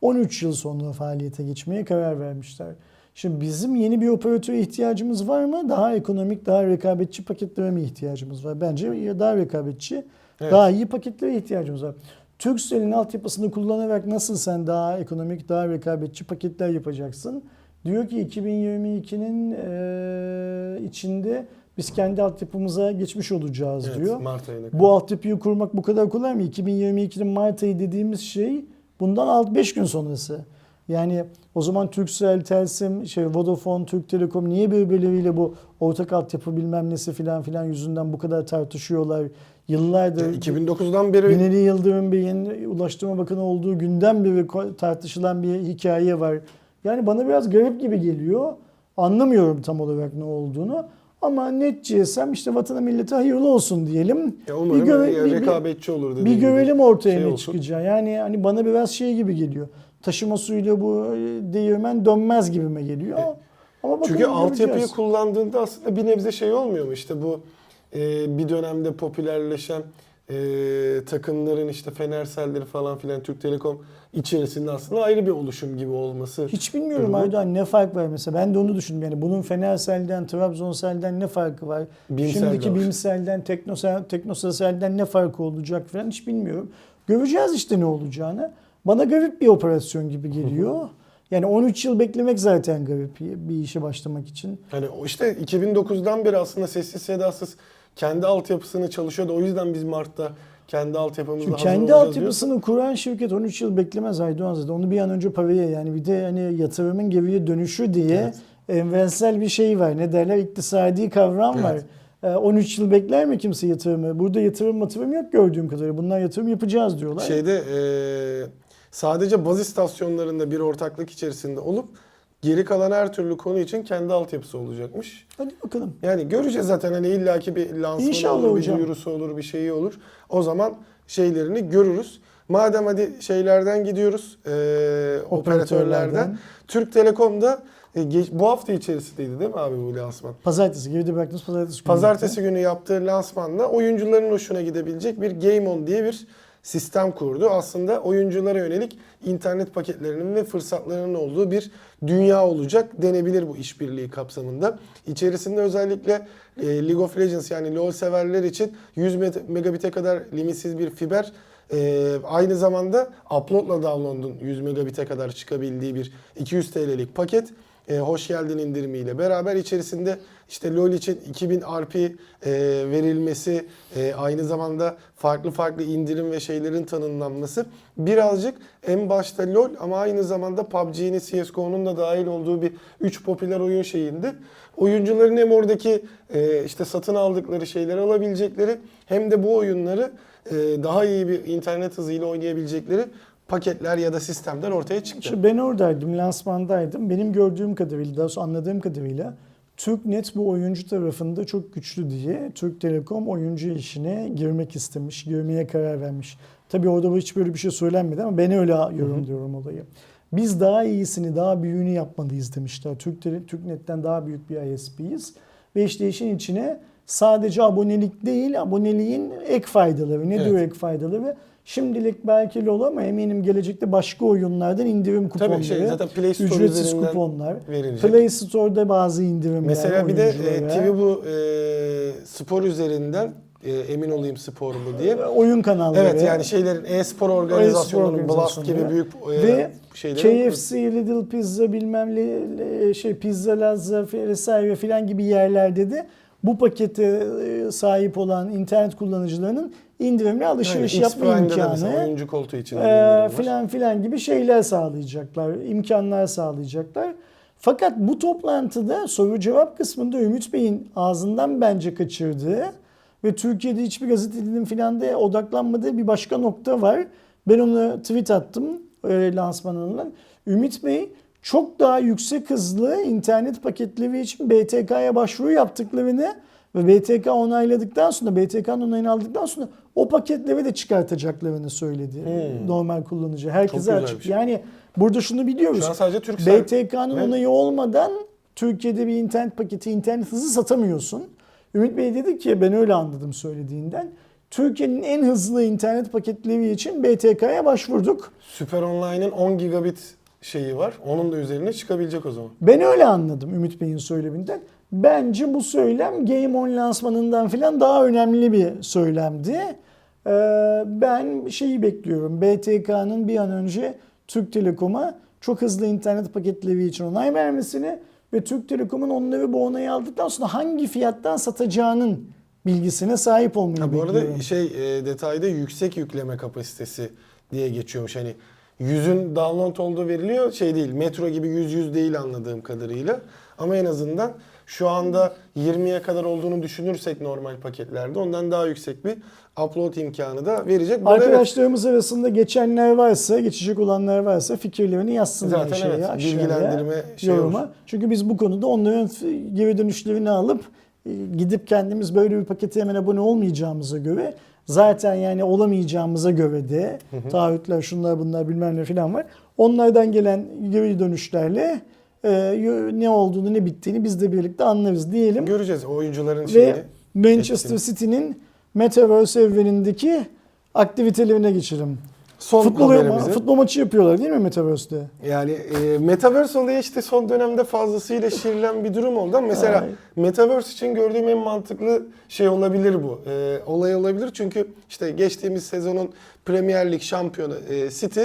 13 yıl sonra faaliyete geçmeye karar vermişler. Şimdi bizim yeni bir operatöre ihtiyacımız var mı? Daha ekonomik, daha rekabetçi paketlere mi ihtiyacımız var? Bence daha rekabetçi, Evet. daha iyi paketlere ihtiyacımız var. Turkcell'in altyapısını kullanarak nasıl sen daha ekonomik, daha rekabetçi paketler yapacaksın? Diyor ki 2022'nin eee, içinde biz kendi altyapımıza geçmiş olacağız Evet, diyor. Mart ayına kadar. Bu altyapıyı kurmak bu kadar kolay mı? 2022'nin Mart ayı dediğimiz şey bundan 5 gün sonrası. Yani o zaman Turkcell, Telsim, şey Vodafone, Türk Telekom niye birbirleriyle bu ortak altyapı bilmem nesi filan filan yüzünden bu kadar tartışıyorlar? Yıllardır 2009'dan beri Binali Yıldırım Bey'in Ulaştırma Bakanı olduğu günden beri tartışılan bir hikaye var. Yani bana biraz garip gibi geliyor. Anlamıyorum tam olarak ne olduğunu. Ama net GSM işte vatana millete hayırlı olsun diyelim. ya umarım göre- ya bir- bir- rekabetçi olur dediğim Bir gibi. görelim ortaya şey ne olsun. çıkacağı. Yani hani bana biraz şey gibi geliyor. Taşıma suyuyla bu e, değirmen dönmez gibime geliyor. Ama bakalım Çünkü altyapıyı kullandığında aslında bir nebze şey olmuyor mu? İşte bu e, bir dönemde popülerleşen e, takımların işte Fenerselleri falan filan Türk Telekom içerisinde aslında ayrı bir oluşum gibi olması. Hiç bilmiyorum. Aydoğan ne fark var mesela. Ben de onu düşündüm. Yani bunun Fenersel'den, Trabzonsel'den ne farkı var? Bimsel Şimdiki var. Bimsel'den, Teknosel, Teknosel'den ne farkı olacak falan hiç bilmiyorum. Göreceğiz işte ne olacağını. Bana garip bir operasyon gibi geliyor. Yani 13 yıl beklemek zaten garip bir işe başlamak için. Hani o işte 2009'dan beri aslında sessiz sedasız kendi altyapısını çalışıyordu. O yüzden biz Mart'ta kendi altyapımızla Çünkü hazır kendi altyapısını kuran şirket 13 yıl beklemez Aydoğan zaten. Onu bir an önce paraya yani bir de hani yatırımın geriye dönüşü diye evrensel bir şey var. Ne derler? İktisadi kavram var. Evet. Ee, 13 yıl bekler mi kimse yatırımı? Burada yatırım matırım yok gördüğüm kadarıyla. Bunlar yatırım yapacağız diyorlar. Şeyde e, sadece baz istasyonlarında bir ortaklık içerisinde olup geri kalan her türlü konu için kendi altyapısı olacakmış. Hadi bakalım. Yani göreceğiz zaten hani illaki bir lansmanı İnşallah olur, hocam. bir duyurusu olur, bir şeyi olur. O zaman şeylerini görürüz. Madem hadi şeylerden gidiyoruz, e, operatörlerden. Operatörlerden. Türk Telekom'da e, geç- bu hafta içerisindeydi değil mi abi bu lansman? Pazartesi geride bıraktığımız pazartesi günü. Pazartesi günü yaptığı lansmanla oyuncuların hoşuna gidebilecek bir Game On diye bir sistem kurdu. Aslında oyunculara yönelik internet paketlerinin ve fırsatlarının olduğu bir dünya olacak denebilir bu işbirliği kapsamında. İçerisinde özellikle e, League of Legends yani LoL severler için 100 met- megabit'e kadar limitsiz bir fiber e, aynı zamanda uploadla download'un 100 megabit'e kadar çıkabildiği bir 200 TL'lik paket e, hoş geldin indirimiyle beraber içerisinde işte LoL için 2000 RP e, verilmesi, e, aynı zamanda farklı farklı indirim ve şeylerin tanımlanması birazcık en başta LoL ama aynı zamanda PUBG'nin CSGO'nun da dahil olduğu bir 3 popüler oyun şeyindi. Oyuncuların hem oradaki e, işte satın aldıkları şeyleri alabilecekleri hem de bu oyunları e, daha iyi bir internet hızıyla oynayabilecekleri paketler ya da sistemler ortaya çıktı. İşte ben oradaydım, lansmandaydım. Benim gördüğüm kadarıyla, daha sonra anladığım kadarıyla TürkNet bu oyuncu tarafında çok güçlü diye Türk Telekom oyuncu işine girmek istemiş, girmeye karar vermiş. Tabii orada hiç böyle bir şey söylenmedi ama ben öyle yorumluyorum olayı. Biz daha iyisini, daha büyüğünü yapmalıyız demişler. Türk TürkNet'ten daha büyük bir ISP'yiz. Ve işte işin içine sadece abonelik değil, aboneliğin ek faydaları. Nedir Evet. o ek faydaları? Şimdilik belki LoL ama eminim gelecekte başka oyunlardan indirim kuponları, Tabii şey zaten Play Store ücretsiz kuponlar, verilecek. Play Store'da bazı indirimler Mesela bir de e. TV bu e, spor üzerinden e, emin olayım spor mu diye. oyun kanalları. Evet yani şeylerin e-spor organizasyonlarının Blast gibi organizasyonları. büyük e, Ve şeylerin KFC, Little Pizza bilmem ne şey Pizza Lazza vesaire filan gibi yerlerde de bu pakete e, sahip olan internet kullanıcılarının indirimli alışveriş X yapma imkanı oyuncu koltuğu için e, filan filan gibi şeyler sağlayacaklar, imkanlar sağlayacaklar. Fakat bu toplantıda soru cevap kısmında Ümit Bey'in ağzından bence kaçırdığı ve Türkiye'de hiçbir gazetecinin filan da odaklanmadığı bir başka nokta var. Ben onu tweet attım e, lansmanından. Ümit Bey çok daha yüksek hızlı internet paketleri için BTK'ya başvuru yaptıklarını ve BTK onayladıktan sonra, BTK'nın onayını aldıktan sonra o paketleri de çıkartacaklarını söyledi. Hmm. Normal kullanıcı. Herkese açık. şey. Yani burada şunu biliyoruz. Şu an sadece Turkcell. BTK'nın Evet. onayı olmadan Türkiye'de bir internet paketi, internet hızı satamıyorsun. Ümit Bey dedi ki ben öyle anladım söylediğinden. Türkiye'nin en hızlı internet paketleri için BTK'ya başvurduk. Süper Online'ın 10 gigabit şeyi var. Onun da üzerine çıkabilecek o zaman. Ben öyle anladım Ümit Bey'in söyleminden. Bence bu söylem Game On lansmanından falan daha önemli bir söylemdi. Ee, ben şeyi bekliyorum. BTK'nın bir an önce Türk Telekom'a çok hızlı internet paketleri için onay vermesini ve Türk Telekom'un onları bu onayı aldıktan sonra hangi fiyattan satacağının bilgisine sahip olmayı Ha, bu bekliyorum. arada şey e, detayda yüksek yükleme kapasitesi diye geçiyormuş. Hani yüzün download olduğu veriliyor. Şey değil. Metro gibi yüz yüz değil anladığım kadarıyla. Ama en azından şu anda 20'ye kadar olduğunu düşünürsek normal paketlerde ondan daha yüksek bir upload imkanı da verecek. Bu da evet, Arkadaşlarımız arasında geçenler varsa, geçecek olanlar varsa fikirlerini yazsınlar Zaten şeye, evet, bilgilendirme şey yoruma. olur. Çünkü biz bu konuda onların geri dönüşlerini alıp e, gidip kendimiz böyle bir pakete hemen abone olmayacağımıza göre zaten yani olamayacağımıza göre de taahhütler şunlar bunlar bilmem ne falan var. Onlardan gelen geri dönüşlerle e, ne olduğunu ne bittiğini biz de birlikte anlarız diyelim. göreceğiz oyuncuların şeyini. Ve Manchester. City'nin Metaverse evrenindeki aktivitelerine geçelim. Son Futbol, haberimizi. futbol maçı yapıyorlar değil mi Metaverse'de? Yani e, Metaverse olayı işte son dönemde fazlasıyla şirilen bir durum oldu. Ama mesela Ay. Metaverse için gördüğüm en mantıklı şey olabilir bu. E, olay olabilir çünkü işte geçtiğimiz sezonun Premier Lig şampiyonu e, City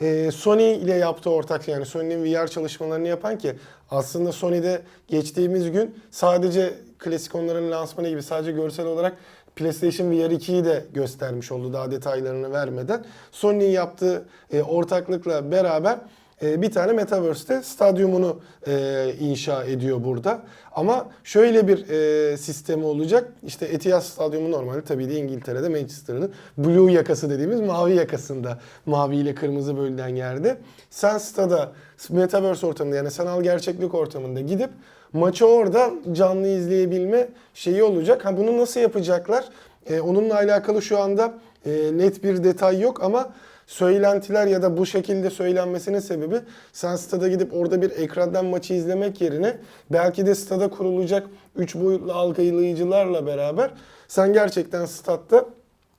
e, Sony ile yaptığı ortak yani Sony'nin VR çalışmalarını yapan ki aslında Sony'de geçtiğimiz gün sadece klasik onların lansmanı gibi sadece görsel olarak PlayStation VR 2'yi de göstermiş oldu daha detaylarını vermeden. Sony'nin yaptığı e, ortaklıkla beraber e, bir tane Metaverse'te stadyumunu e, inşa ediyor burada. Ama şöyle bir e, sistemi olacak. İşte Etihad Stadyumu normalde tabii de İngiltere'de Manchester'ın Blue yakası dediğimiz mavi yakasında. Mavi ile kırmızı bölünen yerde. Sen stada Metaverse ortamında yani sanal gerçeklik ortamında gidip maçı orada canlı izleyebilme şeyi olacak. Ha bunu nasıl yapacaklar? E, onunla alakalı şu anda e, net bir detay yok ama söylentiler ya da bu şekilde söylenmesinin sebebi sen stada gidip orada bir ekrandan maçı izlemek yerine belki de stada kurulacak 3 boyutlu algılayıcılarla beraber sen gerçekten statta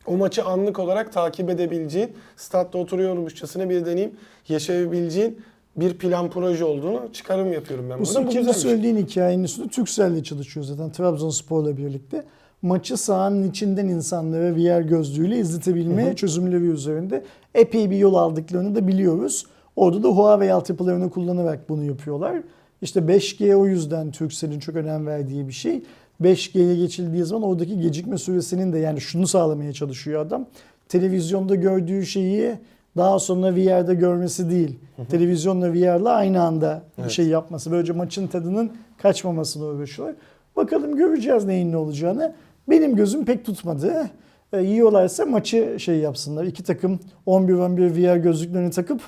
o maçı anlık olarak takip edebileceğin, statta oturuyormuşçasına bir deneyim yaşayabileceğin bir plan proje olduğunu çıkarım yapıyorum ben. Bu buradan. Bu şey. söylediğin hikayenin üstünde Turkcell'le çalışıyor zaten Trabzonspor'la birlikte. Maçı sahanın içinden insanlara VR gözlüğüyle izletebilme çözümleri üzerinde epey bir yol aldıklarını da biliyoruz. Orada da Huawei altyapılarını kullanarak bunu yapıyorlar. İşte 5G o yüzden Turkcell'in çok önem verdiği bir şey. 5G'ye geçildiği zaman oradaki gecikme süresinin de yani şunu sağlamaya çalışıyor adam. Televizyonda gördüğü şeyi daha sonra VR'da görmesi değil. Televizyonla VR'la aynı anda bir Evet. şey yapması. Böylece maçın tadının kaçmamasına uğraşıyorlar. Bakalım göreceğiz neyin ne olacağını. Benim gözüm pek tutmadı. E, yiyorlarsa maçı şey yapsınlar. İki takım 11-11 VR gözlüklerini takıp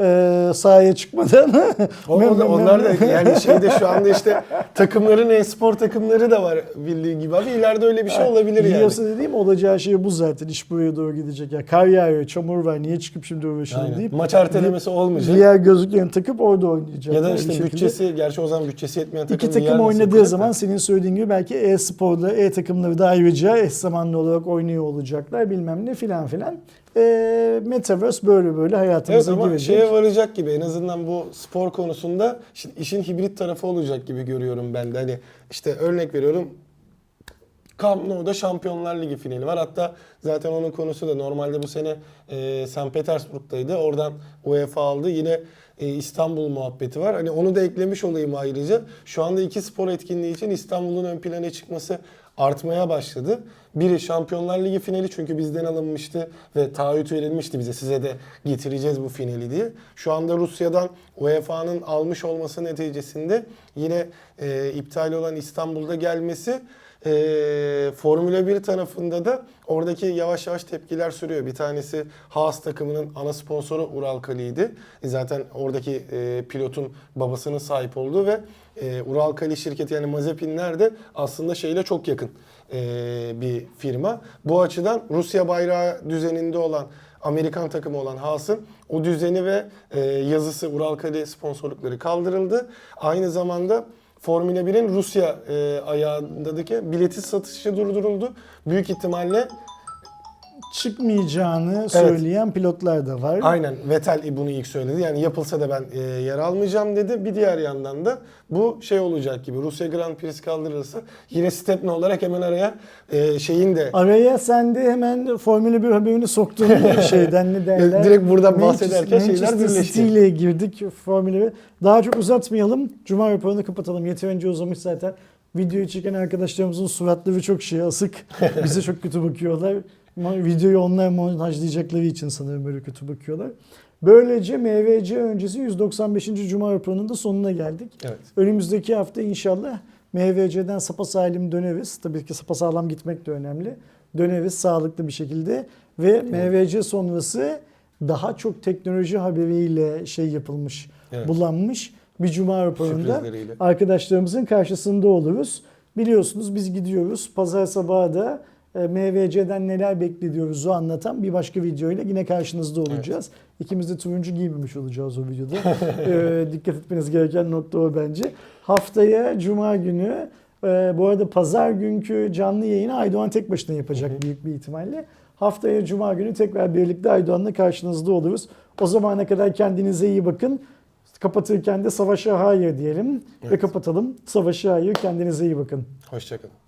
e, sahaya çıkmadan. O- o da- onlar da yani şeyde şu anda işte takımların e-spor takımları da var bildiğin gibi abi ileride öyle bir şey olabilir yani. Yiyorsa dediğim olacağı şey bu zaten. İş buraya doğru gidecek. Ya kar yağıyor, çamur var. Niye çıkıp şimdi uğraşalım Aynen. deyip Maç ertelemesi olmayacak. VR gözlüklerini takıp orada oynayacak. Ya da işte şekilde. bütçesi, gerçi o zaman bütçesi yetmeyen takım İki takım oynadığı zaman senin söylediğin gibi belki e-sporda e-takımları da ayrıca eş zamanlı olarak oynuyor olacaklar bilmem ne filan filan. E, Metaverse böyle böyle Evet hayatımıza ama girecek. şeye varacak gibi en azından bu spor konusunda şimdi işin hibrit tarafı olacak gibi görüyorum ben de. Hani işte örnek veriyorum Camp Nou'da Şampiyonlar Ligi finali var. Hatta zaten onun konusu da normalde bu sene e, St. Petersburg'daydı. Oradan UEFA aldı. Yine e, İstanbul muhabbeti var. Hani onu da eklemiş olayım ayrıca. Şu anda iki spor etkinliği için İstanbul'un ön plana çıkması artmaya başladı. Biri Şampiyonlar Ligi finali çünkü bizden alınmıştı ve taahhüt verilmişti bize size de getireceğiz bu finali diye. Şu anda Rusya'dan UEFA'nın almış olması neticesinde yine e, iptal olan İstanbul'da gelmesi e, Formula 1 tarafında da oradaki yavaş yavaş tepkiler sürüyor. Bir tanesi Haas takımının ana sponsoru Ural Kali'ydi. Zaten oradaki e, pilotun babasının sahip olduğu ve e, Ural Kali şirketi yani Mazepinler de aslında şeyle çok yakın e, bir firma. Bu açıdan Rusya bayrağı düzeninde olan Amerikan takımı olan Haas'ın o düzeni ve e, yazısı Ural Kali sponsorlukları kaldırıldı. Aynı zamanda Formula 1'in Rusya e, ayağındaki bileti satışı durduruldu. Büyük ihtimalle çıkmayacağını söyleyen pilotlar da var. aynen Vettel bunu ilk söyledi. Yani yapılsa da ben e, yer almayacağım dedi. Bir diğer yandan da bu şey olacak gibi Rusya Grand Prix kaldırılırsa yine Stepne olarak hemen araya e, şeyin de Araya sen de hemen Formula 1 haberini soktun şeyden ne derler. Direkt buradan Manchester- bahsederken şeyler Manchester birleşti. City ile girdik Formula 1. Daha çok uzatmayalım. Cuma raporunu kapatalım. Yeterince uzamış zaten. Videoyu çeken arkadaşlarımızın suratları çok şey asık. Bize çok kötü bakıyorlar. Videoyu onlar montajlayacakları için sanırım böyle kötü bakıyorlar. Böylece MVC öncesi 195. Cuma raporunun da sonuna geldik. evet. Önümüzdeki hafta inşallah MVC'den sapasalim döneriz. Tabii ki sapasağlam gitmek de önemli. Döneriz sağlıklı bir şekilde ve MVC sonrası daha çok teknoloji haberiyle şey yapılmış, Evet. bulanmış bir cuma raporunda arkadaşlarımızın karşısında oluruz. Biliyorsunuz biz gidiyoruz. Pazar sabahı da MVC'den neler beklediyoruz'u anlatan bir başka videoyla yine karşınızda olacağız. İkimiz de turuncu giymemiş olacağız o videoda. E, dikkat etmeniz gereken nokta o bence. Haftaya Cuma günü e, bu arada pazar günkü canlı yayını Aydoğan tek başına yapacak büyük bir ihtimalle. Haftaya Cuma günü tekrar birlikte Aydoğan'la karşınızda oluruz. O zamana kadar kendinize iyi bakın. Kapatırken de savaşa hayır diyelim ve Evet. kapatalım. Savaşa hayır kendinize iyi bakın. Hoşçakalın.